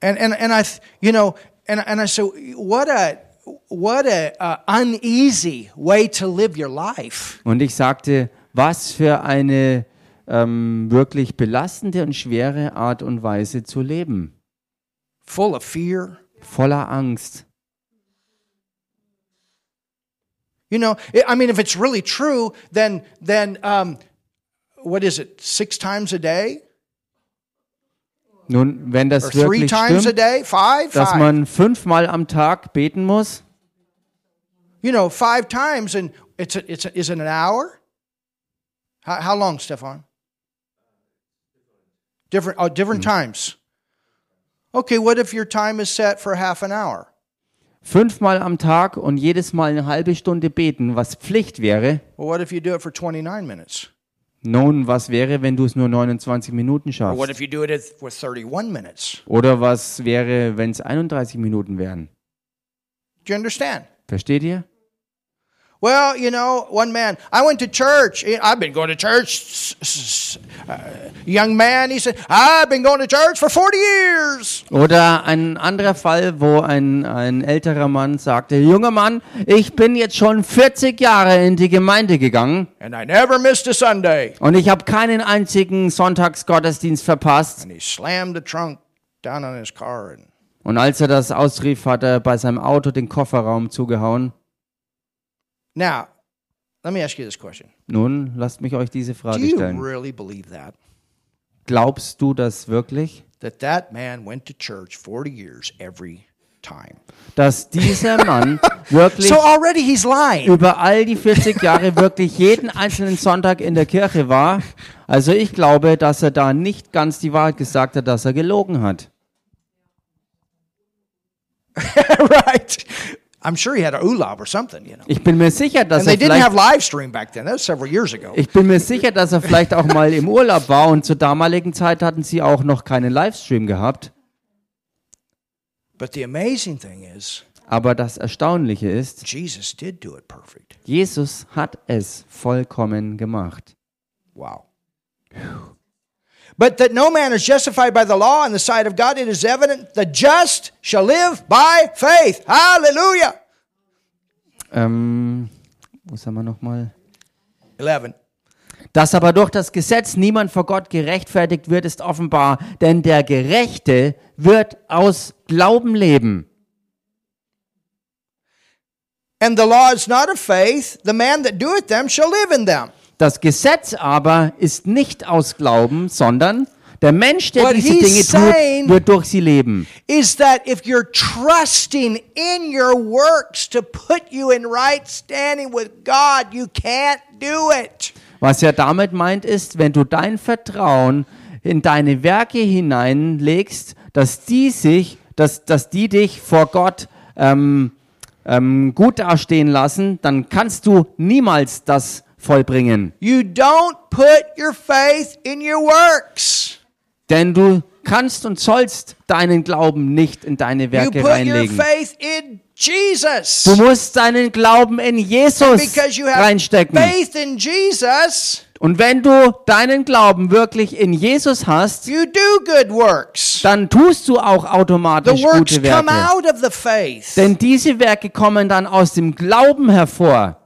Speaker 1: And and and I, you know, and and I said, "What a what a uh, uneasy way to live your life."
Speaker 2: Und ich sagte, was für eine ähm, wirklich belastende und schwere Art und Weise zu leben.
Speaker 1: Full of fear.
Speaker 2: Voller Angst.
Speaker 1: You know, I mean, if it's really true, then then um, what is it? Six times a day,
Speaker 2: Nun, wenn
Speaker 1: or
Speaker 2: das
Speaker 1: three
Speaker 2: wirklich
Speaker 1: times a
Speaker 2: stimmt,
Speaker 1: day? Five,
Speaker 2: dass
Speaker 1: five.
Speaker 2: man fünfmal am Tag beten muss,
Speaker 1: You know, five times, and it's a, it's a, is it an hour? How, how long, Stefan? Different, oh, different times. Okay, what if your time is set for half an hour?
Speaker 2: fünfmal am Tag und jedes Mal eine halbe Stunde beten, was Pflicht wäre.
Speaker 1: Well, what if you do it for 29 minutes?
Speaker 2: Nun, was wäre, wenn du es nur 29 Minuten schaffst?
Speaker 1: if you do it at- for 31 minutes?
Speaker 2: Oder was wäre, wenn es 31 Minuten wären?
Speaker 1: Do you understand?
Speaker 2: Versteht ihr?
Speaker 1: Well, you know, one man, I went to church. I've been going to church. Uh, young man, he said, I've been going to church for 40 years.
Speaker 2: Oder ein anderer Fall, wo ein, ein älterer Mann sagte, junger Mann, ich bin jetzt schon 40 Jahre in die Gemeinde gegangen
Speaker 1: And I never missed a Sunday.
Speaker 2: und ich habe keinen einzigen Sonntagsgottesdienst verpasst.
Speaker 1: And he slammed the trunk down on his car. And
Speaker 2: Und als er das ausrief, hat er bei seinem Auto den Kofferraum zugehauen.
Speaker 1: Now, let me ask you this question
Speaker 2: Nun, lasst mich euch diese
Speaker 1: Do
Speaker 2: Frage
Speaker 1: you
Speaker 2: stellen.
Speaker 1: really believe that?
Speaker 2: Glaubst du das wirklich?
Speaker 1: that that man went to church 40 years every time.
Speaker 2: Dass dieser Mann [LAUGHS] wirklich
Speaker 1: So already he's lying.
Speaker 2: über all die 40 Jahre wirklich jeden einzelnen Sonntag in der Kirche war. Also ich glaube, dass er da nicht ganz die Wahrheit gesagt hat, dass er gelogen hat. [LAUGHS]
Speaker 1: right. I'm sure he had a ulab or something, you know.
Speaker 2: Ich bin mir sicher, dass
Speaker 1: And they
Speaker 2: er
Speaker 1: didn't have
Speaker 2: vielleicht,
Speaker 1: live stream back then. That was several years ago.
Speaker 2: ich bin mir sicher, dass er vielleicht auch mal im Urlaub war und zur damaligen Zeit hatten sie auch noch keinen Livestream gehabt.
Speaker 1: But the amazing thing is,
Speaker 2: Aber das Erstaunliche ist,
Speaker 1: Jesus did do it perfect.
Speaker 2: Jesus hat es vollkommen gemacht.
Speaker 1: Wow. But that no man is justified by the law in the sight of God, it is evident the just shall live by faith. Hallelujah.
Speaker 2: Ähm, wo sind wir nochmal?
Speaker 1: 11.
Speaker 2: Dass aber durch das Gesetz niemand vor Gott gerechtfertigt wird, ist offenbar, denn der Gerechte wird aus Glauben leben.
Speaker 1: And the law is not of faith. The man that doeth them shall live in them.
Speaker 2: Das Gesetz aber ist nicht aus Glauben, sondern der Mensch, der
Speaker 1: What
Speaker 2: diese Dinge tut, wird durch sie leben.
Speaker 1: Is that if you're trusting in your works to put you in right standing with God, you can't do it.
Speaker 2: Was er damit meint, ist, wenn du dein Vertrauen in deine Werke hineinlegst, dass die sich, dass, dass die dich vor Gott ähm, ähm, gut dastehen lassen, dann kannst du niemals das vollbringen.
Speaker 1: You don't put your faith in your works.
Speaker 2: Denn du kannst und sollst deinen Glauben nicht in deine
Speaker 1: You
Speaker 2: Werke
Speaker 1: put your
Speaker 2: reinlegen.
Speaker 1: faith in Jesus.
Speaker 2: Du musst deinen Glauben in Jesus
Speaker 1: Because you have
Speaker 2: reinstecken.
Speaker 1: faith in Jesus,
Speaker 2: Und wenn du deinen Glauben wirklich in Jesus hast,
Speaker 1: you do good works.
Speaker 2: dann tust du auch
Speaker 1: The
Speaker 2: automatisch
Speaker 1: works
Speaker 2: gute
Speaker 1: come
Speaker 2: Werke.
Speaker 1: out of the faith.
Speaker 2: Denn diese Werke kommen dann aus dem Glauben hervor.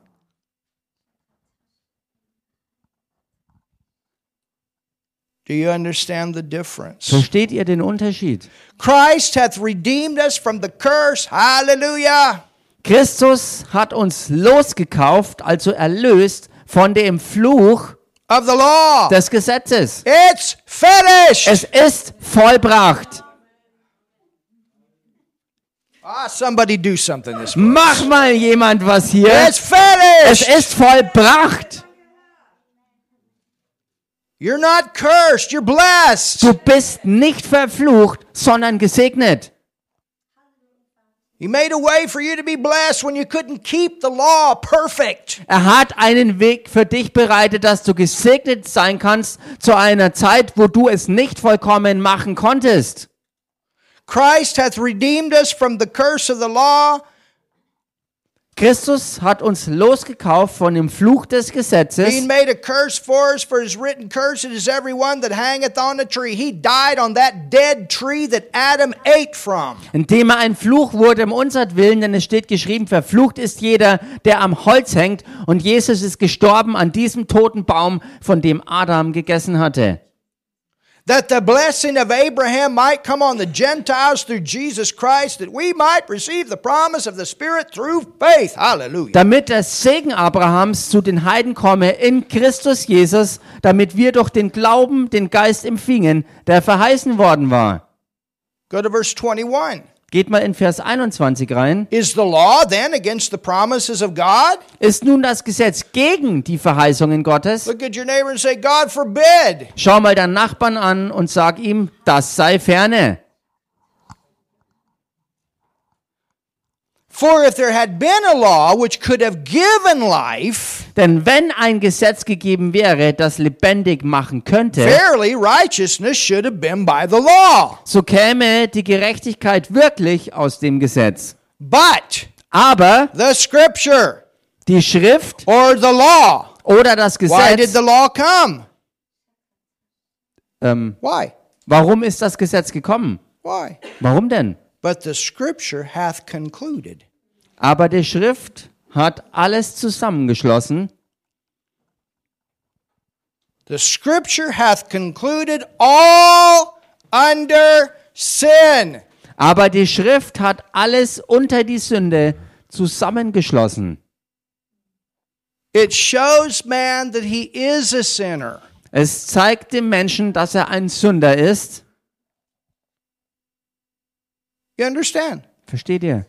Speaker 1: Do you understand the difference?
Speaker 2: Versteht ihr den Unterschied?
Speaker 1: Christ hath redeemed us from the curse. Hallelujah.
Speaker 2: Christus hat uns losgekauft, also erlöst von dem Fluch
Speaker 1: Of the law.
Speaker 2: des Gesetzes.
Speaker 1: It's finished.
Speaker 2: Es ist vollbracht.
Speaker 1: Ah, somebody do something this morning.
Speaker 2: Mach mal jemand was hier.
Speaker 1: It's
Speaker 2: Es
Speaker 1: finished.
Speaker 2: ist vollbracht.
Speaker 1: You're not cursed. You're blessed.
Speaker 2: Du bist nicht verflucht, sondern gesegnet. Er hat einen Weg für dich bereitet, dass du gesegnet sein kannst zu einer Zeit, wo du es nicht vollkommen machen konntest.
Speaker 1: Christ hath redeemed us from the curse of the law.
Speaker 2: Christus hat uns losgekauft von dem Fluch des Gesetzes,
Speaker 1: made a curse for us, for his written curse is every one that hangeth on a tree. He died on that dead tree that Adam ate from.
Speaker 2: indem er ein Fluch wurde um unsert Willen, denn es steht geschrieben, verflucht ist jeder, der am Holz hängt, und Jesus ist gestorben an diesem toten Baum, von dem Adam gegessen hatte.
Speaker 1: That the blessing of Abraham might come on the Gentiles through Jesus Christ, that we might receive the promise of the Spirit through faith. Hallelujah.
Speaker 2: damit der Segen Abrahams zu den Heiden komme in Christus Jesus, damit wir durch den Glauben den Geist empfingen, der verheißen worden war.
Speaker 1: Go to verse 21.
Speaker 2: Geht mal in Vers 21 rein.
Speaker 1: Is the law then against the promises of God?
Speaker 2: Ist nun das Gesetz gegen die Verheißungen Gottes?
Speaker 1: Look at your neighbor and say, God forbid.
Speaker 2: Schau mal deinen Nachbarn an und sag ihm, das sei ferne.
Speaker 1: For if there had been a law which could have given life,
Speaker 2: Denn wenn ein Gesetz gegeben wäre, das lebendig machen könnte,
Speaker 1: verily righteousness should have been by the law.
Speaker 2: so käme die Gerechtigkeit wirklich aus dem Gesetz.
Speaker 1: But
Speaker 2: Aber
Speaker 1: the scripture
Speaker 2: die Schrift
Speaker 1: or the law,
Speaker 2: oder das
Speaker 1: why did
Speaker 2: Gesetz,
Speaker 1: the law come?
Speaker 2: ähm,
Speaker 1: Why?
Speaker 2: warum ist das Gesetz gekommen?
Speaker 1: Why?
Speaker 2: Warum denn?
Speaker 1: But the scripture hath concluded.
Speaker 2: Aber die Schrift hat alles zusammengeschlossen.
Speaker 1: The scripture hath concluded all under sin.
Speaker 2: Aber die Schrift hat alles unter die Sünde zusammengeschlossen.
Speaker 1: It shows man that he is a sinner.
Speaker 2: Es zeigt dem Menschen, dass er ein Sünder ist.
Speaker 1: You understand?
Speaker 2: Versteht ihr?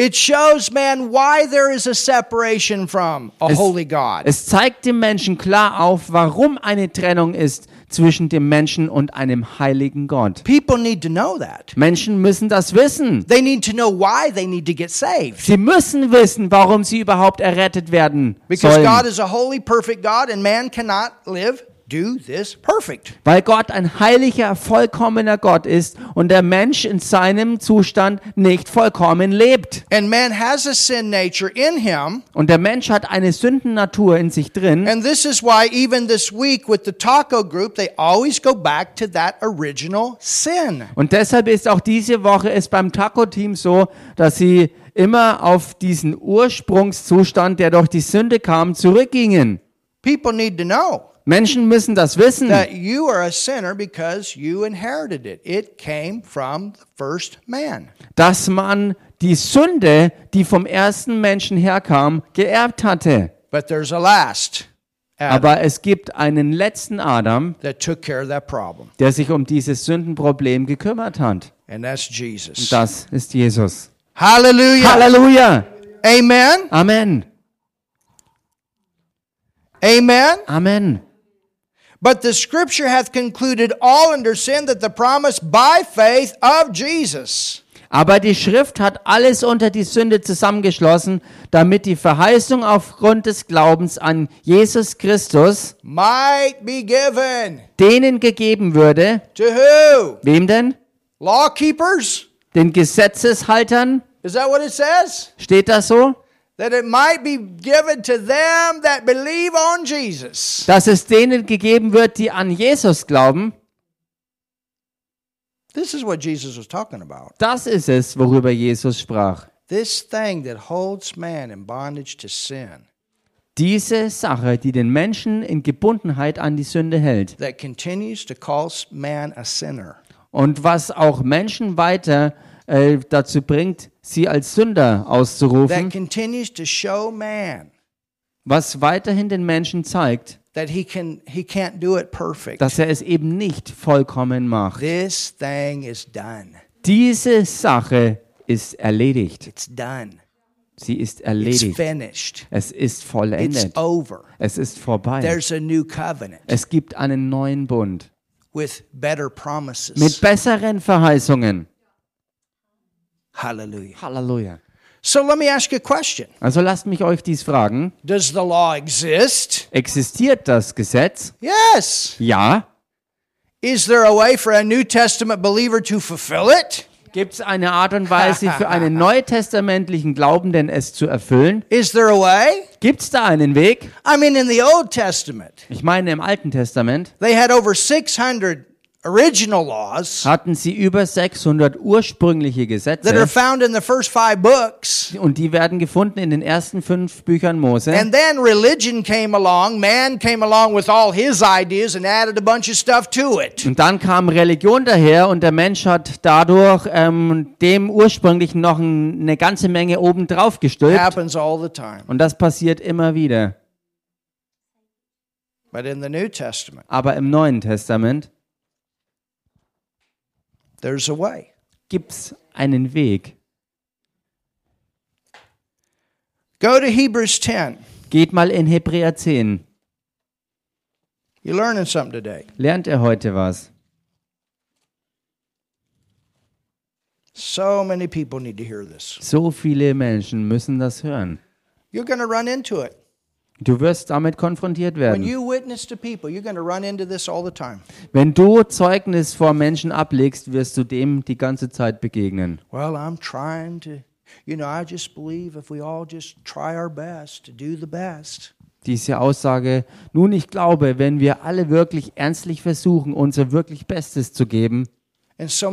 Speaker 1: It shows man why there is a separation from a
Speaker 2: Es-
Speaker 1: holy God.
Speaker 2: Es zeigt dem Menschen klar auf, warum eine Trennung ist zwischen dem Menschen und einem heiligen Gott.
Speaker 1: People need to know that.
Speaker 2: Menschen müssen das wissen.
Speaker 1: They need to know why they need to get saved.
Speaker 2: Sie müssen wissen, warum sie überhaupt errettet werden
Speaker 1: Because
Speaker 2: sollen.
Speaker 1: God is a holy, perfect God, and man cannot live, do this perfect.
Speaker 2: Weil Gott ein heiliger, vollkommener Gott ist und der Mensch in seinem Zustand nicht vollkommen lebt.
Speaker 1: And man has a sin nature in him.
Speaker 2: Und der Mensch hat eine Sündennatur in sich drin.
Speaker 1: And this is why, even this week with the taco group, they always go back to that original sin.
Speaker 2: Und deshalb ist auch diese Woche es beim Taco-Team so, dass sie immer auf diesen Ursprungszustand, der durch die Sünde kam, zurückgingen.
Speaker 1: People need to know
Speaker 2: Menschen müssen das wissen,
Speaker 1: that you are a sinner because you inherited it. It came from the first man.
Speaker 2: dass man die Sünde, die vom ersten Menschen herkam, geerbt hatte.
Speaker 1: But there's a last Adam
Speaker 2: Aber es gibt einen letzten Adam,
Speaker 1: that took care of that problem,
Speaker 2: der sich um dieses Sündenproblem gekümmert hat.
Speaker 1: and that's Jesus.
Speaker 2: Das ist Jesus.
Speaker 1: Hallelujah.
Speaker 2: Halleluja.
Speaker 1: Amen.
Speaker 2: Amen.
Speaker 1: Amen.
Speaker 2: Amen.
Speaker 1: But the scripture hath concluded all under sin that the promise by faith of Jesus
Speaker 2: Aber die Schrift hat alles unter die Sünde zusammengeschlossen, damit die Verheißung aufgrund des Glaubens an Jesus Christus
Speaker 1: might be given
Speaker 2: denen gegeben würde.
Speaker 1: to who?
Speaker 2: Wem denn?
Speaker 1: Law keepers?
Speaker 2: Den Gesetzeshaltern?
Speaker 1: Is that what it says?
Speaker 2: Steht das so?
Speaker 1: That it might be given to them that believe on Jesus.
Speaker 2: Dass es denen gegeben wird, die an Jesus glauben.
Speaker 1: This is what Jesus was talking about.
Speaker 2: Das ist es, worüber Jesus sprach.
Speaker 1: This thing that holds man in bondage to sin,
Speaker 2: Diese Sache, die den Menschen in Gebundenheit an die Sünde hält
Speaker 1: that continues to call man a sinner.
Speaker 2: und was auch Menschen weiter äh, dazu bringt, sie als Sünder auszurufen,
Speaker 1: man
Speaker 2: was weiterhin den Menschen zeigt,
Speaker 1: he can he
Speaker 2: dass er es eben nicht vollkommen macht. Diese Sache ist erledigt. Sie ist erledigt.
Speaker 1: finished.
Speaker 2: Es ist vollendet. Es ist vorbei.
Speaker 1: There's a new covenant
Speaker 2: Es gibt einen neuen Bund
Speaker 1: with better
Speaker 2: mit
Speaker 1: promises.
Speaker 2: besseren Verheißungen.
Speaker 1: Hallelujah.
Speaker 2: Halleluja.
Speaker 1: So let me ask you a question.
Speaker 2: Also lasst mich euch dies fragen.
Speaker 1: Does the law exist?
Speaker 2: Existiert das Gesetz?
Speaker 1: Yes.
Speaker 2: Ja.
Speaker 1: Is there a way for a New Testament believer to fulfill it?
Speaker 2: Gibt es eine Art und Weise für einen [LAUGHS] neutestamentlichen Glaubenden, es zu erfüllen?
Speaker 1: Is there a way?
Speaker 2: Gibt es da einen Weg?
Speaker 1: I mean, in the Old Testament,
Speaker 2: Ich meine, im Alten Testament
Speaker 1: they had over 600 original laws
Speaker 2: hatten sie über 600 ursprüngliche
Speaker 1: that are
Speaker 2: Gesetze
Speaker 1: found in the first five books.
Speaker 2: und die werden gefunden in den ersten fünf Büchern Mose.
Speaker 1: And then religion came along, man came along with all his ideas and added a bunch of stuff to it.
Speaker 2: Und dann kam Religion daher und der Mensch hat dadurch ähm, dem ursprünglichen noch ein, eine ganze Menge obendrauf gestülpt.
Speaker 1: Happens all the time.
Speaker 2: Und das passiert immer wieder.
Speaker 1: But in the New Testament,
Speaker 2: Aber im Neuen Testament
Speaker 1: there's a way.
Speaker 2: gibt es einen Weg.
Speaker 1: Go to Hebrews 10.
Speaker 2: Geht mal in Hebräer 10.
Speaker 1: You're learning something today.
Speaker 2: Lernt er heute was?
Speaker 1: So many people need to hear this.
Speaker 2: So viele Menschen müssen das hören.
Speaker 1: You're going to run into it.
Speaker 2: Du wirst damit konfrontiert werden. Wenn du Zeugnis vor Menschen ablegst, wirst du dem die ganze Zeit begegnen.
Speaker 1: Well, I'm trying to, you know, I just believe if we all just try our best to do the best.
Speaker 2: Diese Aussage, nun ich glaube, wenn wir alle wirklich ernstlich versuchen, unser wirklich Bestes zu geben,
Speaker 1: so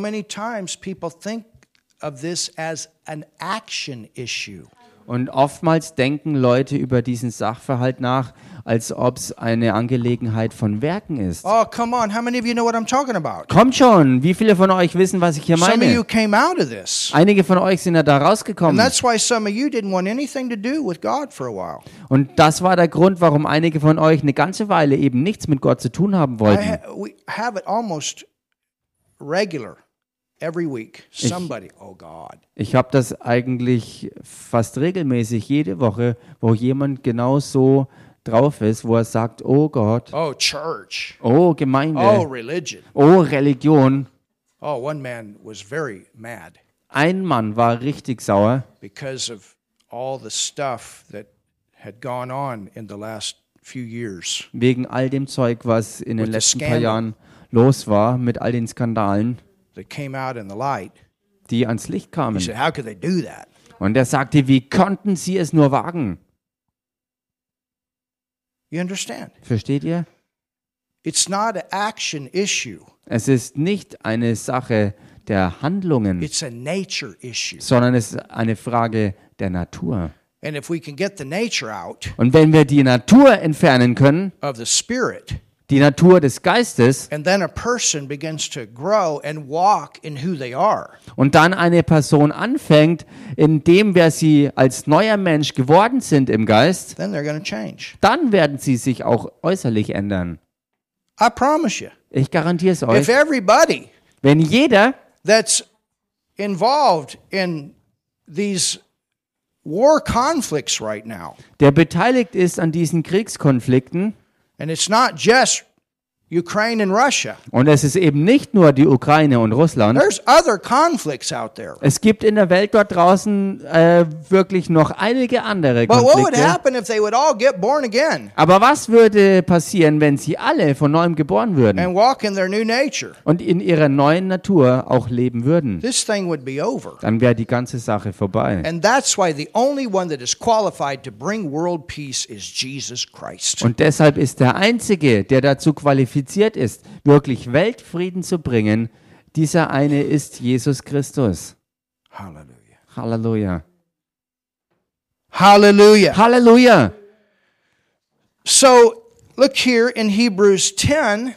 Speaker 2: und oftmals denken Leute über diesen Sachverhalt nach als ob es eine Angelegenheit von Werken ist.
Speaker 1: Oh, come on. How many of you know what I'm talking about?
Speaker 2: Kommt schon, wie viele von euch wissen, was ich hier
Speaker 1: Some of you
Speaker 2: meine?
Speaker 1: came out of this.
Speaker 2: Einige von euch sind ja da
Speaker 1: And
Speaker 2: rausgekommen.
Speaker 1: that's why some of you didn't want anything to do with God for a while.
Speaker 2: Und das war der Grund, warum einige von euch eine ganze Weile eben nichts mit Gott zu tun haben
Speaker 1: I
Speaker 2: wollten.
Speaker 1: ha- we have it almost regular every week. Somebody, oh God.
Speaker 2: Ich habe das eigentlich fast regelmäßig jede Woche, wo jemand genau so drauf ist, wo er sagt, oh Gott,
Speaker 1: Oh, church.
Speaker 2: oh
Speaker 1: Oh,
Speaker 2: Gemeinde,
Speaker 1: religion.
Speaker 2: oh Religion.
Speaker 1: Oh, one man was very mad
Speaker 2: Ein Mann war richtig sauer,
Speaker 1: because of all the stuff that had gone on in the last few years.
Speaker 2: wegen all dem Zeug, was in den letzten paar. Jahren los war, mit all den Skandalen,
Speaker 1: that came out in the light.
Speaker 2: die ans Licht kamen.
Speaker 1: said, How could they do that?
Speaker 2: Und er sagte, wie konnten sie es nur wagen?
Speaker 1: You understand?
Speaker 2: Versteht ihr?
Speaker 1: It's not an action issue,
Speaker 2: Es ist nicht eine Sache der Handlungen,
Speaker 1: it's a nature issue.
Speaker 2: sondern es ist eine Frage der Natur.
Speaker 1: And if we can get the nature out
Speaker 2: Und wenn wir die Natur entfernen können,
Speaker 1: of the spirit,
Speaker 2: die Natur des Geistes,
Speaker 1: and then a person begins to grow and walk in who they are,
Speaker 2: und dann eine Person anfängt, in dem, wer sie als neuer Mensch geworden sind im Geist, dann werden sie sich auch äußerlich ändern. Ich garantiere es euch. Wenn jeder,
Speaker 1: that's involved in these war conflicts right now,
Speaker 2: der beteiligt ist an diesen Kriegskonflikten,
Speaker 1: and it's not just Ukraine and Russia,
Speaker 2: und es ist eben nicht nur die Ukraine und Russland,
Speaker 1: there's other conflicts out there.
Speaker 2: es gibt in der Welt dort draußen äh, wirklich noch einige andere
Speaker 1: But what would
Speaker 2: Konflikte.
Speaker 1: happen if they would all get born again
Speaker 2: Aber was würde passieren, wenn sie alle von neuem geboren würden
Speaker 1: and walk in their new nature?
Speaker 2: und in ihrer neuen Natur auch leben würden?
Speaker 1: This thing would be over.
Speaker 2: Dann wäre die ganze Sache vorbei.
Speaker 1: And that's why the only one that is qualified to bring world peace is Jesus Christ.
Speaker 2: Und deshalb ist der Einzige, der dazu qualifiziert ist, wirklich Weltfrieden zu bringen, dieser eine ist Jesus Christus.
Speaker 1: Hallelujah.
Speaker 2: Halleluja.
Speaker 1: Hallelujah.
Speaker 2: Halleluja.
Speaker 1: So look here in Hebrews 10.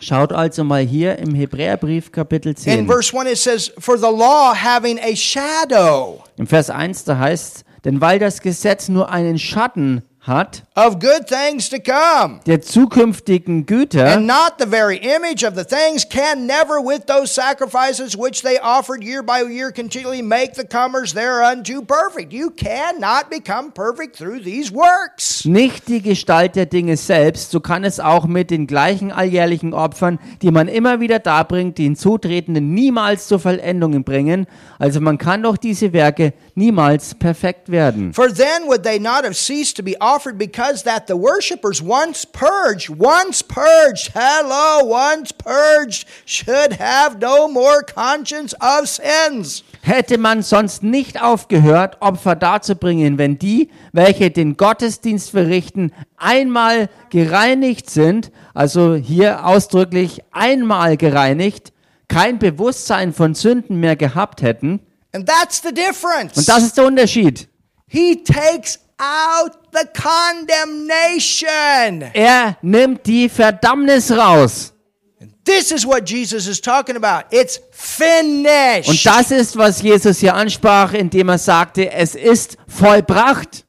Speaker 2: Schaut also mal hier im Hebräerbrief Kapitel
Speaker 1: In
Speaker 2: 10.
Speaker 1: verse 1, it says, For the law having a shadow
Speaker 2: Im Vers 1 da heißt, denn weil das Gesetz nur einen Schatten hat,
Speaker 1: of good things to come,
Speaker 2: der zukünftigen Güter,
Speaker 1: and not the very image of the things, can never with those sacrifices which they offered year by year continually make the comers thereunto perfect. You cannot become perfect through these works.
Speaker 2: nicht die Gestalt der Dinge selbst, so kann es auch mit den gleichen alljährlichen Opfern, die man immer wieder darbringt, die Hinzutretenden niemals zur Vollendung bringen. Also man kann durch diese Werke niemals perfekt werden.
Speaker 1: For then would they not have ceased to be offered because that the worshippers once purged, once purged, hello, once purged, should have no more conscience of sins.
Speaker 2: Hätte man sonst nicht aufgehört, Opfer darzubringen, wenn die, welche den Gottesdienst verrichten, einmal gereinigt sind, also hier ausdrücklich einmal gereinigt, kein Bewusstsein von Sünden mehr gehabt hätten.
Speaker 1: And that's the difference.
Speaker 2: Und das ist der Unterschied.
Speaker 1: he takes out the condemnation.
Speaker 2: Er nimmt die Verdammnis raus.
Speaker 1: This is what Jesus is talking about. It's finished.
Speaker 2: Und das ist, was Jesus hier ansprach, indem er sagte, es ist vollbracht.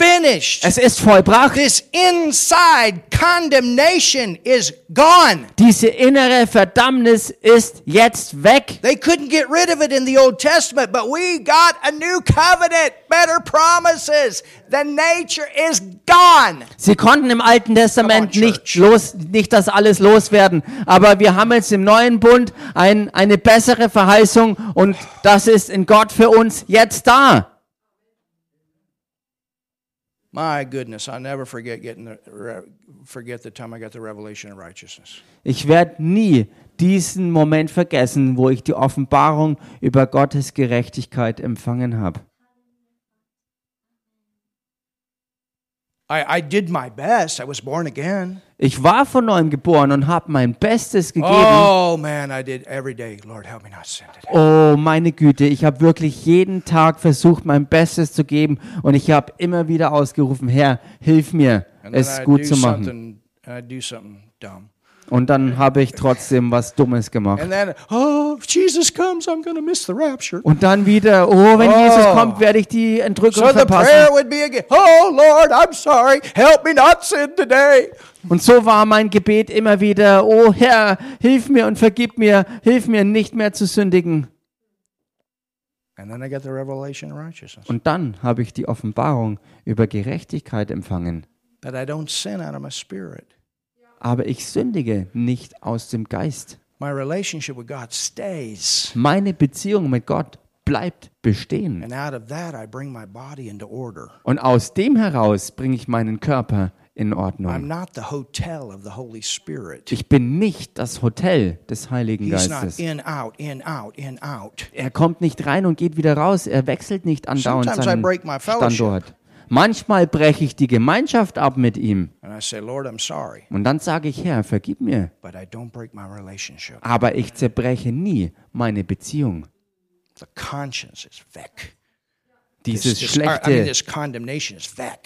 Speaker 1: Finished.
Speaker 2: Es ist vollbracht.
Speaker 1: this inside condemnation is gone.
Speaker 2: Diese innere Verdammnis ist jetzt weg.
Speaker 1: They couldn't get rid of it in the Old Testament, but we got a new covenant, better promises. The nature is gone.
Speaker 2: Sie konnten im Alten Testament
Speaker 1: on,
Speaker 2: nicht los, nicht das alles loswerden. Aber wir haben jetzt im neuen Bund ein, eine bessere Verheißung und das ist in Gott für uns jetzt da.
Speaker 1: My goodness, I'll never forget getting the forget the time I got the revelation of righteousness.
Speaker 2: Ich werde nie diesen Moment vergessen, wo ich die Offenbarung über Gottes Gerechtigkeit empfangen habe.
Speaker 1: I, I did my best. I was born again.
Speaker 2: Ich war von neuem geboren und habe mein Bestes gegeben.
Speaker 1: Oh man, I did every day. Lord, help me not sin today.
Speaker 2: Oh, meine Güte, ich habe wirklich jeden Tag versucht, mein Bestes zu geben und ich habe immer wieder ausgerufen, Herr, hilf mir, es gut zu machen.
Speaker 1: I do something dumb.
Speaker 2: Und dann habe ich trotzdem was Dummes gemacht.
Speaker 1: And then, oh, if Jesus comes, I'm to miss the rapture.
Speaker 2: Und dann wieder, oh, wenn
Speaker 1: Oh.
Speaker 2: Jesus kommt, werde ich die Entrückung
Speaker 1: So the
Speaker 2: verpassen.
Speaker 1: prayer would be again, oh Lord, I'm sorry. Help me not sin today.
Speaker 2: Und so war mein Gebet immer wieder, oh Herr, hilf mir und vergib mir, hilf mir nicht mehr zu sündigen.
Speaker 1: The.
Speaker 2: Und dann habe ich die Offenbarung über Gerechtigkeit empfangen.
Speaker 1: That I don't sin out of my spirit.
Speaker 2: Aber ich sündige nicht aus dem Geist.
Speaker 1: My relationship with God stays.
Speaker 2: Meine Beziehung mit Gott bleibt bestehen.
Speaker 1: And out of that, I bring my body into order.
Speaker 2: Und aus dem heraus bringe ich meinen Körper in
Speaker 1: I'm
Speaker 2: Ordnung.
Speaker 1: not the hotel of the Holy Spirit.
Speaker 2: Ich bin nicht das Hotel des Heiligen
Speaker 1: He's not
Speaker 2: Geistes.
Speaker 1: in, out, in, out, in, out.
Speaker 2: Er kommt nicht rein und geht wieder raus. Er wechselt nicht andauernd seinen. Standort. Manchmal breche ich die Gemeinschaft ab mit ihm. Und dann sage ich, Herr, vergib mir. Aber ich zerbreche nie meine Beziehung. Dieses schlechte,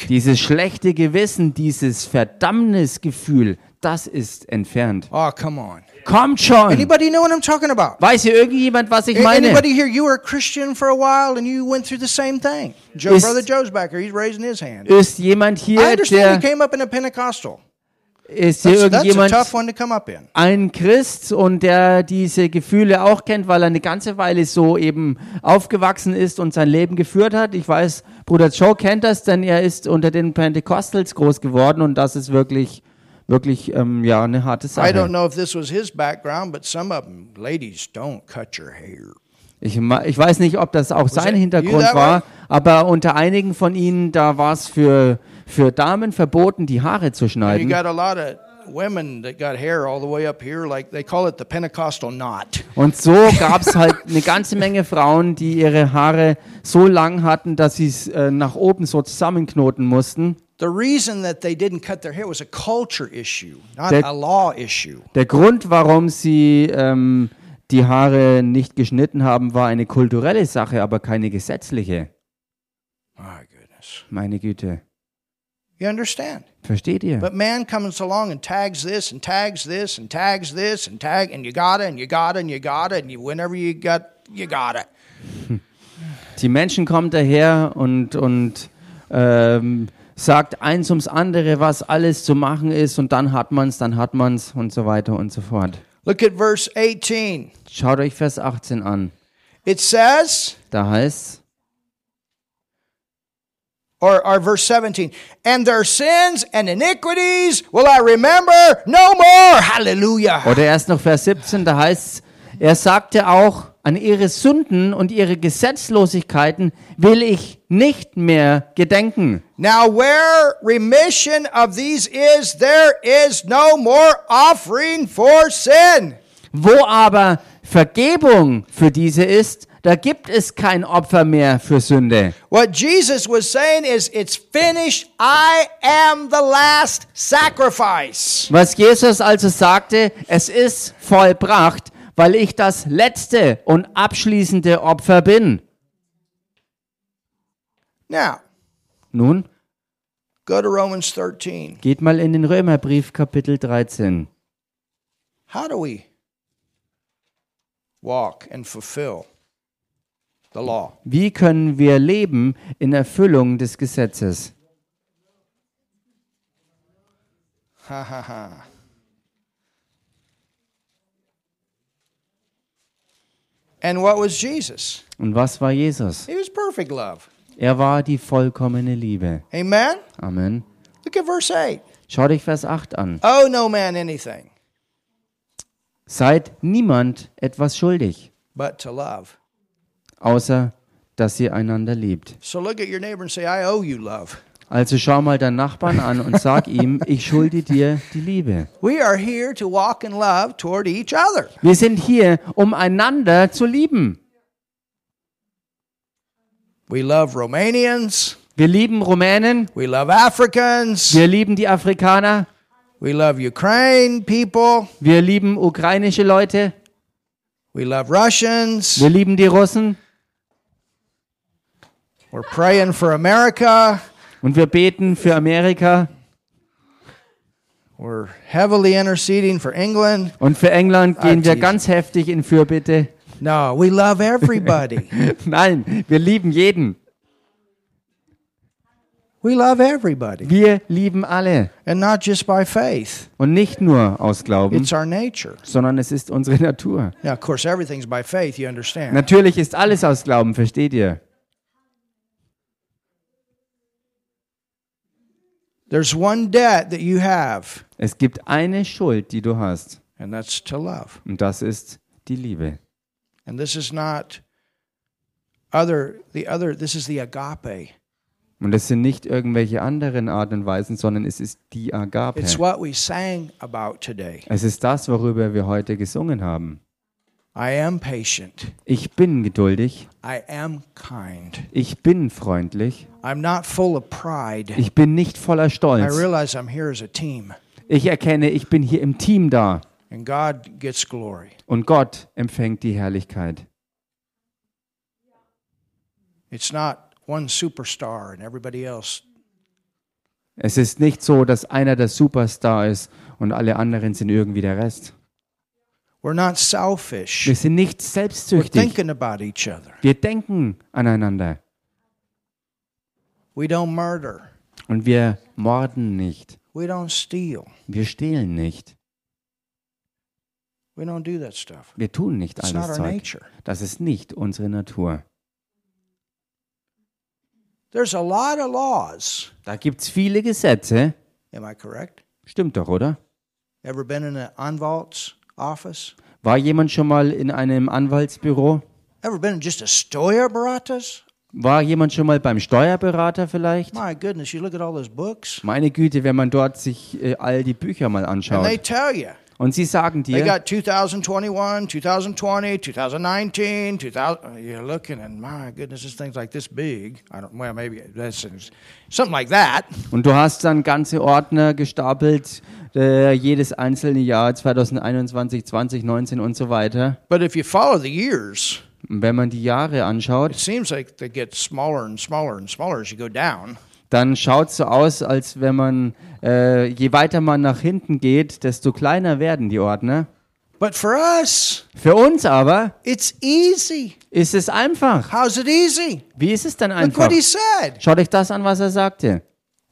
Speaker 2: dieses schlechte Gewissen, dieses Verdammnisgefühl, das ist entfernt.
Speaker 1: Oh, come on.
Speaker 2: Kommt schon!
Speaker 1: Anybody know what I'm talking about?
Speaker 2: Weiß hier irgendjemand, was ich meine?
Speaker 1: Anybody here, you were a Christian for a while and you went through the same thing. Joe,
Speaker 2: Ist-
Speaker 1: Brother Joe's back here. He's raising his hand.
Speaker 2: Ist jemand
Speaker 1: I
Speaker 2: hier,
Speaker 1: understand
Speaker 2: der
Speaker 1: he came up in a Pentecostal.
Speaker 2: ist hier
Speaker 1: That's, that's a
Speaker 2: irgendjemand
Speaker 1: tough one to come up in.
Speaker 2: ein Christ und der diese Gefühle auch kennt, weil er eine ganze Weile so eben aufgewachsen ist und sein Leben geführt hat. Ich weiß, Bruder Joe kennt das, denn er ist unter den Pentecostals groß geworden und das ist wirklich, wirklich ähm, ja eine harte
Speaker 1: I don't
Speaker 2: Sache.
Speaker 1: know if this was his background, but some of them, ladies, don't cut your hair.
Speaker 2: Ich, ich weiß nicht, ob das auch sein Hintergrund war, aber unter einigen von ihnen da war es für für Damen verboten, die Haare zu schneiden. Und so gab es halt eine ganze Menge Frauen, die ihre Haare so lang hatten, dass sie es äh, nach oben so zusammenknoten mussten.
Speaker 1: The reason that they didn't cut their hair was a culture issue, not
Speaker 2: That-
Speaker 1: a law issue.
Speaker 2: Der Grund, warum sie ähm, die Haare nicht geschnitten haben, war eine kulturelle Sache, aber keine gesetzliche.
Speaker 1: My goodness.
Speaker 2: Meine Güte.
Speaker 1: You understand?
Speaker 2: Versteht ihr?
Speaker 1: But man comes along and tags this and tags this and tags this and tag and you gotta and you gotta and you gotta and you whenever you got you gotta. [LAUGHS]
Speaker 2: Die Menschen kommen daher und, und ähm, sagt eins ums andere, was alles zu machen ist und dann hat man's, dann hat man's und so weiter und so fort.
Speaker 1: Look at verse 18.
Speaker 2: Schaut euch Vers 18 an.
Speaker 1: It says,
Speaker 2: Da heißt
Speaker 1: or, or verse 17, and their sins and iniquities will I remember no more. Hallelujah.
Speaker 2: Oder erst noch Vers 17, da heißt er sagte auch, an ihre Sünden und ihre Gesetzlosigkeiten will ich nicht mehr gedenken.
Speaker 1: Now, where remission of these is, there is no more offering for sin.
Speaker 2: Wo aber Vergebung für diese ist, da gibt es kein Opfer mehr für Sünde.
Speaker 1: What Jesus was saying is, it's finished. I am the last sacrifice.
Speaker 2: Was Jesus also sagte, es ist vollbracht, weil ich das letzte und abschließende Opfer bin.
Speaker 1: Now,
Speaker 2: Nun,
Speaker 1: go to Romans 13.
Speaker 2: geht mal in den Römerbrief Kapitel 13.
Speaker 1: How do we walk and fulfill the law?
Speaker 2: Wie können wir leben in Erfüllung des Gesetzes?
Speaker 1: Ha ha ha. And what was Jesus?
Speaker 2: Und was war Jesus?
Speaker 1: He was perfect love.
Speaker 2: Er war die vollkommene Liebe.
Speaker 1: Amen?
Speaker 2: Amen.
Speaker 1: Look at verse 8.
Speaker 2: Schau dich Vers 8 an.
Speaker 1: Oh, no man anything
Speaker 2: Seid niemand etwas schuldig,
Speaker 1: but to love.
Speaker 2: außer dass ihr einander liebt.
Speaker 1: So look at your neighbor and say, I owe you love.
Speaker 2: Also schau mal deinen Nachbarn an und sag ihm, [LAUGHS] ich schulde dir die Liebe. Wir sind hier, um einander zu lieben.
Speaker 1: We love Romanians.
Speaker 2: Wir lieben Rumänen,
Speaker 1: We love Africans.
Speaker 2: wir lieben die Afrikaner,
Speaker 1: We love Ukraine people.
Speaker 2: wir lieben ukrainische Leute,
Speaker 1: We love Russians.
Speaker 2: wir lieben die Russen
Speaker 1: We're praying for America.
Speaker 2: Und wir beten für Amerika
Speaker 1: We're heavily interceding for England.
Speaker 2: und für England gehen wir ganz heftig in Fürbitte.
Speaker 1: No, we love everybody. [LAUGHS]
Speaker 2: Nein, wir lieben jeden.
Speaker 1: we love everybody.
Speaker 2: Wir lieben alle
Speaker 1: And not just by faith,
Speaker 2: und nicht nur aus Glauben,
Speaker 1: it's our nature.
Speaker 2: sondern es ist unsere Natur.
Speaker 1: Now, of course, everything's by faith, you understand.
Speaker 2: Natürlich ist alles aus Glauben, versteht ihr?
Speaker 1: There's one debt that you have,
Speaker 2: Es gibt eine Schuld, die du hast,
Speaker 1: and that's to love.
Speaker 2: und das ist die Liebe.
Speaker 1: And this is not other the other this is the agape.
Speaker 2: Und es sind nicht irgendwelche anderen Arten und Weisen, sondern es ist die Agape.
Speaker 1: It's what we sang about today.
Speaker 2: Es ist das, worüber wir heute gesungen haben.
Speaker 1: I am patient.
Speaker 2: Ich bin geduldig,
Speaker 1: I am kind.
Speaker 2: ich bin freundlich,
Speaker 1: I'm not full of pride.
Speaker 2: ich bin nicht voller
Speaker 1: I
Speaker 2: Stolz.
Speaker 1: realize I'm here as a team,
Speaker 2: Ich erkenne, ich bin hier im Team da
Speaker 1: and God gets glory.
Speaker 2: und Gott empfängt die Herrlichkeit.
Speaker 1: It's not one superstar and everybody else.
Speaker 2: Es ist nicht so, dass einer der Superstar ist und alle anderen sind irgendwie der Rest.
Speaker 1: We're not selfish.
Speaker 2: Wir sind nicht
Speaker 1: We're
Speaker 2: selbstsüchtig.
Speaker 1: thinking about each other.
Speaker 2: Wir denken aneinander
Speaker 1: We don't murder.
Speaker 2: und wir morden nicht.
Speaker 1: We don't steal.
Speaker 2: Wir stehlen nicht.
Speaker 1: We don't do that stuff.
Speaker 2: Wir tun nicht alles
Speaker 1: our
Speaker 2: Zeug.
Speaker 1: nature.
Speaker 2: Das ist nicht unsere Natur.
Speaker 1: There's a lot of laws.
Speaker 2: Da gibt es viele Gesetze.
Speaker 1: Am I correct?
Speaker 2: Stimmt doch, oder?
Speaker 1: Ever been in an Anwalt's office?
Speaker 2: War jemand schon mal in einem Anwaltsbüro?
Speaker 1: Ever been just a Steuerberatus?
Speaker 2: War jemand schon mal beim Steuerberater vielleicht?
Speaker 1: My goodness, you look at all those books,
Speaker 2: Meine Güte, wenn man dort sich äh, all die Bücher mal
Speaker 1: and they
Speaker 2: anschaut.
Speaker 1: tell you
Speaker 2: Und sie sagen
Speaker 1: they
Speaker 2: dir,
Speaker 1: got 2021, 2020, 2019, 2000. You're looking, and my goodness, this thing's like this big. I don't. Well, maybe that's something like that.
Speaker 2: und du hast dann ganze Ordner gestapelt, äh, jedes einzelne Jahr, 2021, 2019 und so weiter.
Speaker 1: But if you follow the years,
Speaker 2: wenn man die Jahre
Speaker 1: it
Speaker 2: anschaut,
Speaker 1: seems like they get smaller and smaller and smaller as you go down.
Speaker 2: dann schaut es so aus, als wenn man, äh, je weiter man nach hinten geht, desto kleiner werden die Ordner.
Speaker 1: But for us,
Speaker 2: Für uns aber
Speaker 1: it's easy.
Speaker 2: ist es einfach.
Speaker 1: How's it easy?
Speaker 2: Wie ist es denn
Speaker 1: Look
Speaker 2: einfach?
Speaker 1: what he said.
Speaker 2: Schaut euch das an, was er sagte.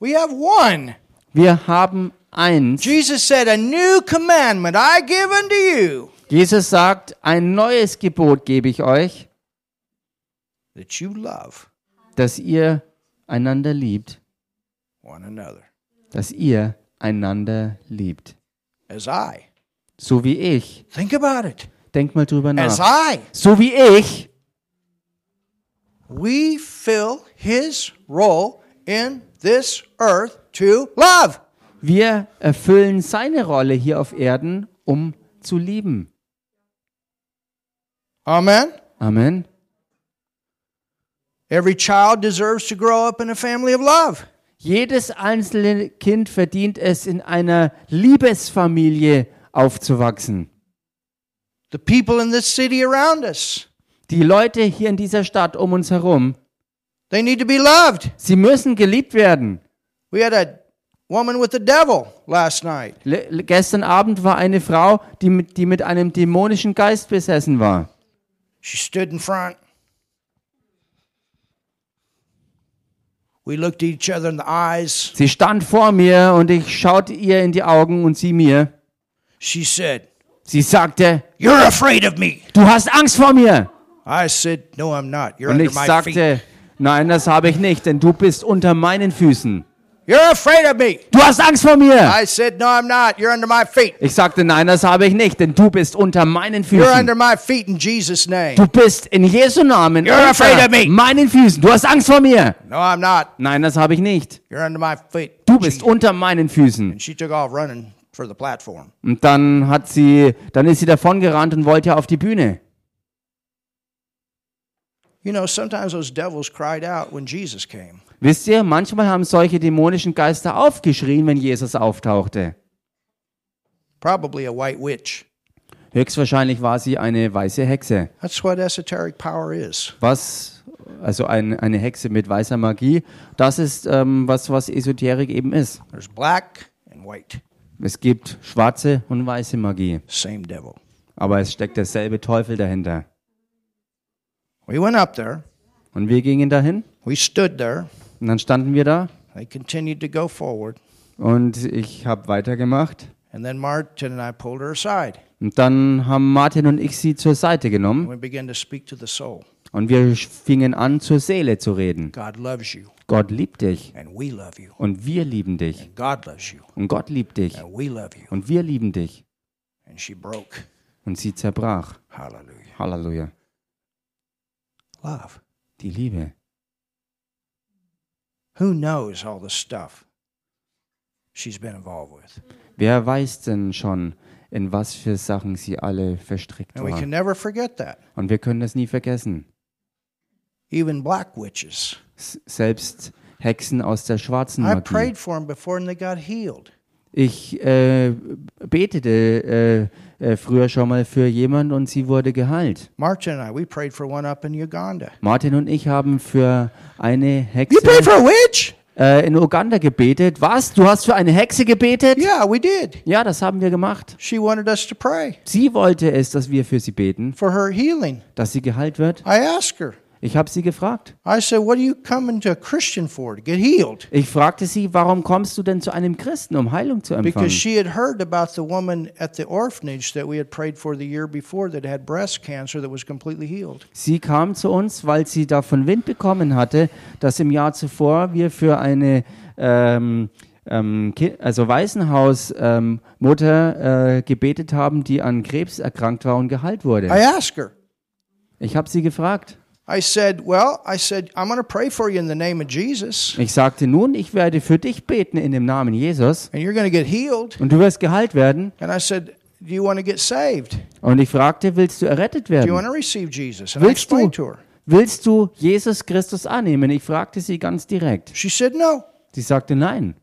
Speaker 1: We have one.
Speaker 2: Wir haben eins.
Speaker 1: Jesus said, A new commandment I give unto you,
Speaker 2: Jesus sagt, ein neues Gebot gebe ich euch,
Speaker 1: that you love
Speaker 2: dass ihr einander liebt,
Speaker 1: one another
Speaker 2: dass ihr einander liebt.
Speaker 1: as I.
Speaker 2: So wie ich.
Speaker 1: Think about it.
Speaker 2: Denkt mal drüber
Speaker 1: As
Speaker 2: nach.
Speaker 1: I.
Speaker 2: So wie ich.
Speaker 1: We fill his role in this earth to love.
Speaker 2: Wir erfüllen seine Rolle hier auf Erden, um zu lieben.
Speaker 1: Amen.
Speaker 2: Amen.
Speaker 1: Every child deserves to grow up in a family of love.
Speaker 2: Jedes einzelne Kind verdient es, in einer Liebesfamilie aufzuwachsen.
Speaker 1: The people in this city around us,
Speaker 2: Die Leute hier in dieser Stadt um uns herum,
Speaker 1: they need to be loved.
Speaker 2: sie müssen geliebt werden.
Speaker 1: We had a woman with the devil last night.
Speaker 2: Le gestern Abend war eine Frau, die mit, die mit einem dämonischen Geist besessen war.
Speaker 1: She stood in front. We looked each other in the eyes.
Speaker 2: Sie stand vor mir und ich schaute ihr in die Augen und sie mir.
Speaker 1: She said,
Speaker 2: Sie sagte,
Speaker 1: You're afraid of me.
Speaker 2: du hast Angst vor mir.
Speaker 1: I said, No, I'm not. You're
Speaker 2: Und ich sagte, nein, das habe ich nicht, denn du bist unter meinen Füßen.
Speaker 1: You're afraid of me.
Speaker 2: Du hast Angst vor mir.
Speaker 1: I said, No, I'm not. You're under my feet.
Speaker 2: Ich sagte, nein, das habe ich nicht, denn du bist unter meinen
Speaker 1: You're
Speaker 2: Füßen.
Speaker 1: under my feet in Jesus' name.
Speaker 2: Du bist in Jesu Namen
Speaker 1: You're afraid of me.
Speaker 2: unter meinen Füßen. Du hast Angst vor mir.
Speaker 1: No, I'm not.
Speaker 2: Nein, das habe ich nicht.
Speaker 1: You're under my feet.
Speaker 2: Du bist unter meinen Füßen.
Speaker 1: And she took off running for the platform.
Speaker 2: Und dann hat sie, dann ist sie davongerannt und wollte auf die Bühne.
Speaker 1: You know, sometimes those devils cried out when Jesus came.
Speaker 2: Wisst ihr, manchmal haben solche dämonischen Geister aufgeschrien, wenn Jesus auftauchte.
Speaker 1: Probably a white witch.
Speaker 2: Höchstwahrscheinlich war sie eine weiße Hexe.
Speaker 1: That's what esoteric power is.
Speaker 2: Was, also ein, eine Hexe mit weißer Magie, das ist, ähm, was, was Esoterik eben ist.
Speaker 1: There's black and white.
Speaker 2: Es gibt schwarze und weiße Magie,
Speaker 1: Same devil.
Speaker 2: aber es steckt derselbe Teufel dahinter.
Speaker 1: We went up there.
Speaker 2: Und wir gingen dahin
Speaker 1: We stood there.
Speaker 2: Und dann standen wir da und ich habe weitergemacht.
Speaker 1: And then Martin and I pulled her aside.
Speaker 2: Und dann haben Martin und ich sie zur Seite genommen
Speaker 1: we began to speak to the soul.
Speaker 2: und wir fingen an, zur Seele zu reden.
Speaker 1: God loves you,
Speaker 2: Gott liebt dich
Speaker 1: and we love you.
Speaker 2: und wir lieben dich.
Speaker 1: And God loves you,
Speaker 2: Und Gott liebt dich
Speaker 1: and we love you.
Speaker 2: und wir lieben dich.
Speaker 1: And she broke.
Speaker 2: Und sie zerbrach. Halleluja.
Speaker 1: Love.
Speaker 2: Die Liebe.
Speaker 1: Who knows all the stuff she's been involved with?
Speaker 2: Wer weiß denn schon, in was für Sachen sie alle verstrickt
Speaker 1: And we can
Speaker 2: waren?
Speaker 1: never forget that.
Speaker 2: Und wir können das nie vergessen.
Speaker 1: Even black witches.
Speaker 2: S selbst Hexen aus der schwarzen
Speaker 1: I
Speaker 2: Magie.
Speaker 1: prayed for them before and they got healed.
Speaker 2: Ich äh, betete äh, äh, früher schon mal für jemand und sie wurde geheilt.
Speaker 1: Martin and I, we prayed for one up in Uganda.
Speaker 2: Martin und ich haben für eine
Speaker 1: You
Speaker 2: Hexe
Speaker 1: prayed for a witch?
Speaker 2: äh, in Uganda gebetet. Was? Du hast für eine Hexe gebetet?
Speaker 1: Yeah, we did.
Speaker 2: Ja, das haben wir gemacht.
Speaker 1: She wanted us to pray
Speaker 2: Sie wollte es, dass wir für sie beten,
Speaker 1: for her healing.
Speaker 2: dass sie geheilt wird.
Speaker 1: I asked her.
Speaker 2: Ich habe sie gefragt. Ich fragte sie, warum kommst du denn zu einem Christen, um Heilung zu empfangen?
Speaker 1: Because she had heard about the woman at the orphanage that we had prayed for the year before that had breast cancer that was completely healed.
Speaker 2: Sie kam zu uns, weil sie davon Wind bekommen hatte, dass im Jahr zuvor wir für eine ähm, ähm, also Waisenhaus-Mutter ähm, Mutter, äh, gebetet haben, die an Krebs erkrankt war und geheilt
Speaker 1: I
Speaker 2: wurde.
Speaker 1: asked her.
Speaker 2: Ich habe sie gefragt.
Speaker 1: I said, Well, I said, I'm going to pray for you in the name of Jesus,
Speaker 2: Ich sagte nun, ich werde für dich beten in dem Namen Jesus
Speaker 1: and you're going to get healed.
Speaker 2: und du wirst geheilt werden.
Speaker 1: And I said, Do you want to get saved?
Speaker 2: Und ich fragte, willst du errettet
Speaker 1: Do you want
Speaker 2: werden?
Speaker 1: to receive Jesus? And I
Speaker 2: Willst du,
Speaker 1: to her.
Speaker 2: willst du Jesus Christus annehmen? Ich fragte sie ganz direkt.
Speaker 1: She said, No.
Speaker 2: Sie sagte nein.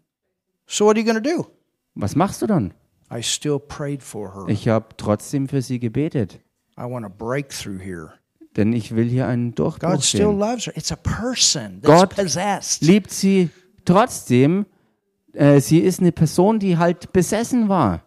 Speaker 1: So what are you going to do?
Speaker 2: Was machst du dann?
Speaker 1: I still prayed for her.
Speaker 2: Ich habe trotzdem für sie gebetet,
Speaker 1: I want a breakthrough here.
Speaker 2: Denn ich will hier einen Durchbruch
Speaker 1: God still
Speaker 2: sehen.
Speaker 1: loves her. It's a person that's
Speaker 2: Gott
Speaker 1: possessed.
Speaker 2: Liebt sie trotzdem. Äh, sie ist eine Person, die halt besessen war.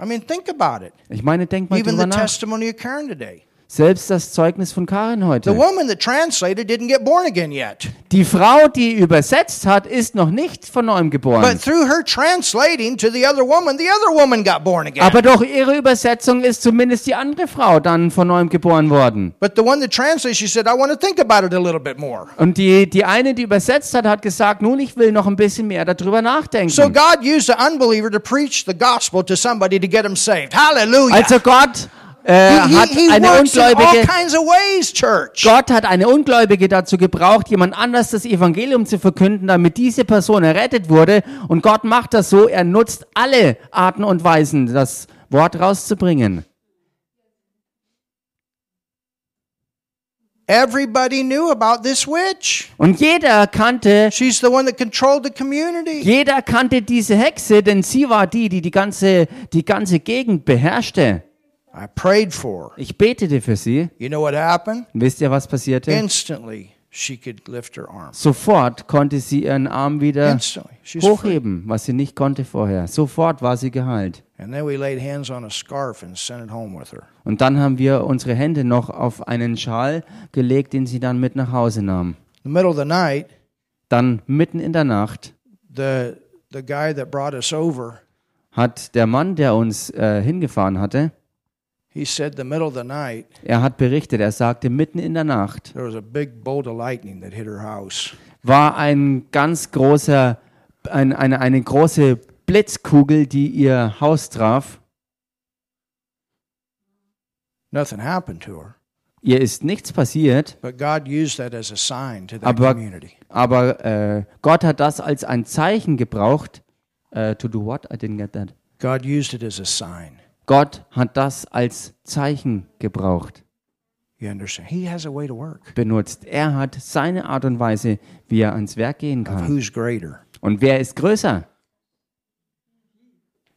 Speaker 1: I mean, think about it.
Speaker 2: Ich meine, denk mal
Speaker 1: Even
Speaker 2: drüber
Speaker 1: the
Speaker 2: nach.
Speaker 1: testimony of Karen today.
Speaker 2: Selbst das Zeugnis von Karin
Speaker 1: The
Speaker 2: heute.
Speaker 1: woman that translated didn't get born again yet.
Speaker 2: Die Frau, die übersetzt hat, ist noch nicht von neuem geboren.
Speaker 1: But through her translating to the other woman, the other woman got born again.
Speaker 2: Aber durch ihre Übersetzung ist zumindest die andere Frau dann von neuem geboren worden.
Speaker 1: But the one that translated, she said, I want to think about it a little bit more.
Speaker 2: Und die, die eine, die übersetzt hat, hat gesagt, nun, ich will noch ein bisschen mehr darüber nachdenken.
Speaker 1: So God used an unbeliever to preach the gospel to somebody to get them saved. Hallelujah.
Speaker 2: Also Gott äh,
Speaker 1: he,
Speaker 2: hat
Speaker 1: he,
Speaker 2: eine Ungläubige
Speaker 1: ways.
Speaker 2: Gott hat eine Ungläubige dazu gebraucht, jemand anders das Evangelium zu verkünden, damit diese Person errettet wurde. Und Gott macht das so, er nutzt alle Arten und Weisen, das Wort rauszubringen.
Speaker 1: Everybody knew about this witch.
Speaker 2: Und jeder kannte,
Speaker 1: She's the one that controlled the community.
Speaker 2: jeder kannte diese Hexe, denn sie war die, die die ganze, die ganze Gegend beherrschte.
Speaker 1: I prayed for her.
Speaker 2: Ich betete für sie.
Speaker 1: You know what happened?
Speaker 2: Wisst ihr, was passierte?
Speaker 1: Instantly, she could lift her arm.
Speaker 2: Sofort konnte sie ihren Arm wieder
Speaker 1: Instantly. She's
Speaker 2: hochheben, was sie nicht konnte vorher. Sofort war sie geheilt.
Speaker 1: And then we laid hands on a scarf and sent it home with her.
Speaker 2: Und dann haben wir unsere Hände noch auf einen Schal gelegt, den sie dann mit nach Hause nahm.
Speaker 1: In the middle of the night,
Speaker 2: Dann mitten in der Nacht
Speaker 1: the the guy that brought us over,
Speaker 2: hat der Mann, der uns äh, hingefahren hatte, er hat berichtet, er sagte, mitten in der Nacht
Speaker 1: there was a big bolt of lightning that hit her house.
Speaker 2: war ein ganz großer, ein, eine, eine große Blitzkugel, die ihr Haus traf.
Speaker 1: Nothing happened to her,
Speaker 2: Ihr ist nichts passiert,
Speaker 1: but God used that as a sign to that
Speaker 2: aber,
Speaker 1: community.
Speaker 2: aber äh, Gott hat das als ein Zeichen gebraucht. Äh, to do what? I didn't get that.
Speaker 1: God used it as a sign.
Speaker 2: Gott hat das als Zeichen gebraucht. Benutzt. Er hat seine Art und Weise, wie er ans Werk gehen kann.
Speaker 1: who's greater?
Speaker 2: Und wer ist größer?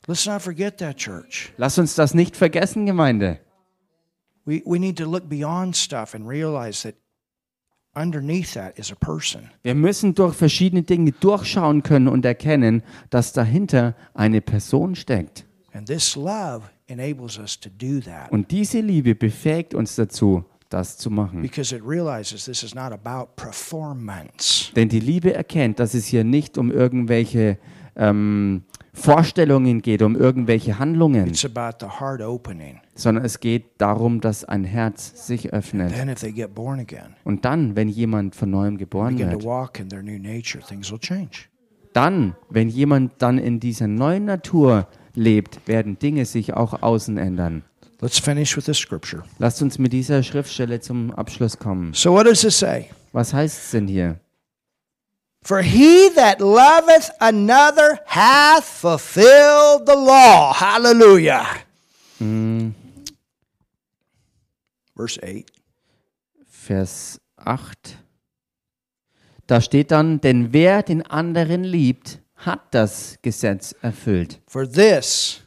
Speaker 1: Let's not forget that, church.
Speaker 2: Lass uns das nicht vergessen, Gemeinde.
Speaker 1: We, we need to look beyond stuff and realize that underneath that is a person.
Speaker 2: Wir müssen durch verschiedene Dinge durchschauen können und erkennen, dass dahinter eine Person steckt.
Speaker 1: And this love enables us to do that
Speaker 2: Und diese Liebe befähigt uns dazu, das zu machen.
Speaker 1: because it realizes this is not about performance.
Speaker 2: Denn die Liebe erkennt, dass es hier nicht um irgendwelche ähm, Vorstellungen geht, um irgendwelche Handlungen,
Speaker 1: It's about the heart opening.
Speaker 2: sondern es geht darum, dass ein Herz sich öffnet.
Speaker 1: Then, if they get born again,
Speaker 2: Und dann, wenn jemand von neuem geboren wird,
Speaker 1: walk in their new nature, things will change.
Speaker 2: dann, wenn jemand dann in dieser neuen Natur lebt, werden Dinge sich auch außen ändern.
Speaker 1: Let's finish with this scripture.
Speaker 2: Lasst uns mit dieser Schriftstelle zum Abschluss kommen.
Speaker 1: So, what does it say?
Speaker 2: Was heißt es denn hier?
Speaker 1: For he that loveth another hath fulfilled the law. Hallelujah. Verse 8.
Speaker 2: Vers 8. Da steht dann, denn wer den anderen liebt, hat das Gesetz erfüllt.
Speaker 1: For this,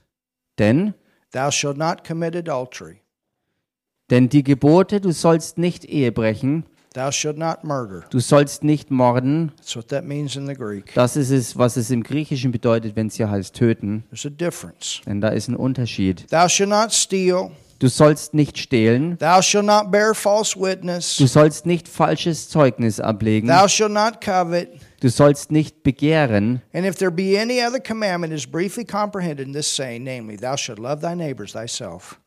Speaker 2: Denn,
Speaker 1: thou shalt not commit adultery,
Speaker 2: denn die Gebote, du sollst nicht Ehe brechen,
Speaker 1: thou shalt not murder.
Speaker 2: du sollst nicht morden,
Speaker 1: That's what that means in the Greek.
Speaker 2: das ist es, was es im Griechischen bedeutet, wenn es hier heißt töten,
Speaker 1: There's a difference.
Speaker 2: denn da ist ein Unterschied.
Speaker 1: Thou shalt not steal,
Speaker 2: Du sollst nicht stehlen,
Speaker 1: thou shalt not bear false witness,
Speaker 2: du sollst nicht falsches Zeugnis ablegen,
Speaker 1: thou shalt not covet.
Speaker 2: Du sollst nicht begehren,
Speaker 1: And if there be any other commandment is briefly comprehended in this saying, namely, thou shalt love thy neighbors thyself.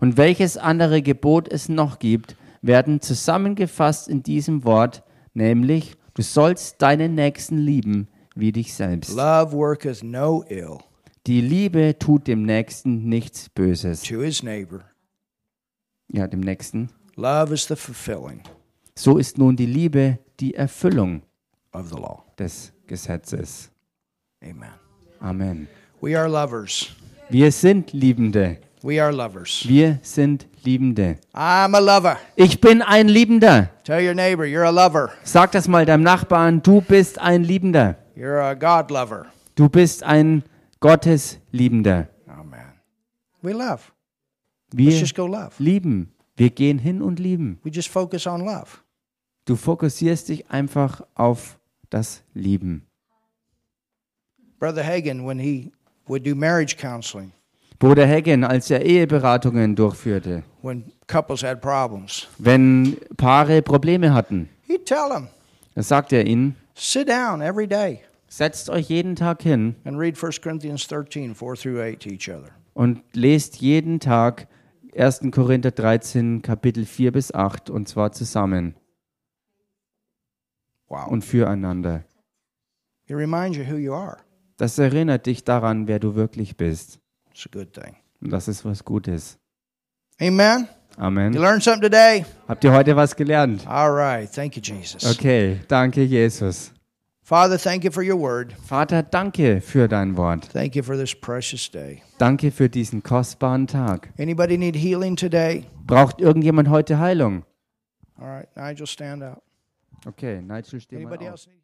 Speaker 2: Und welches andere Gebot es noch gibt, werden zusammengefasst in diesem Wort, nämlich du sollst deinen Nächsten lieben wie dich selbst.
Speaker 1: Love worketh no ill
Speaker 2: Die Liebe tut dem Nächsten nichts Böses.
Speaker 1: to his neighbor.
Speaker 2: Ja, dem Nächsten.
Speaker 1: Love is the fulfilling
Speaker 2: So ist nun die Liebe die Erfüllung
Speaker 1: of the law.
Speaker 2: des Gesetzes.
Speaker 1: Amen.
Speaker 2: Amen.
Speaker 1: We are lovers.
Speaker 2: Wir sind Liebende.
Speaker 1: We are lovers.
Speaker 2: Wir sind Liebende.
Speaker 1: I'm a lover.
Speaker 2: Ich bin ein Liebender.
Speaker 1: Tell your neighbor, you're a lover.
Speaker 2: Sag das mal deinem Nachbarn, du bist ein Liebender.
Speaker 1: You're a God lover.
Speaker 2: Du bist ein Gottesliebender.
Speaker 1: Amen. We love. Let's
Speaker 2: Wir
Speaker 1: just go love.
Speaker 2: lieben. Wir gehen hin und lieben.
Speaker 1: We just focus on love.
Speaker 2: Du fokussierst dich einfach auf das Lieben.
Speaker 1: Brother Hagen, when he would do marriage counseling,
Speaker 2: Bruder Hagen, als er Eheberatungen durchführte,
Speaker 1: when couples had problems,
Speaker 2: wenn Paare Probleme hatten,
Speaker 1: he'd tell them,
Speaker 2: da sagt er ihnen,
Speaker 1: sit down every day
Speaker 2: setzt euch jeden Tag hin
Speaker 1: and read 1 Corinthians 13, 4 through 8 to each other.
Speaker 2: und lest jeden Tag 1. Korinther 13, Kapitel 4 bis 8 und zwar zusammen
Speaker 1: Wow.
Speaker 2: und füreinander.
Speaker 1: It reminds you who you are.
Speaker 2: Das erinnert dich daran, wer du wirklich bist.
Speaker 1: It's a good thing.
Speaker 2: Und das ist was Gutes.
Speaker 1: Amen. You
Speaker 2: Amen.
Speaker 1: learned something today?
Speaker 2: Habt ihr heute was gelernt?
Speaker 1: All right. Thank you, Jesus.
Speaker 2: Okay, danke Jesus.
Speaker 1: Father, thank you for your word.
Speaker 2: Vater, danke für dein Wort.
Speaker 1: Thank you for this precious day.
Speaker 2: Danke für diesen kostbaren Tag.
Speaker 1: Anybody need healing today?
Speaker 2: Braucht irgendjemand heute Heilung?
Speaker 1: All right, Nigel, stand up.
Speaker 2: Okay, Nigel, steh mal
Speaker 1: Anybody
Speaker 2: auf.
Speaker 1: else need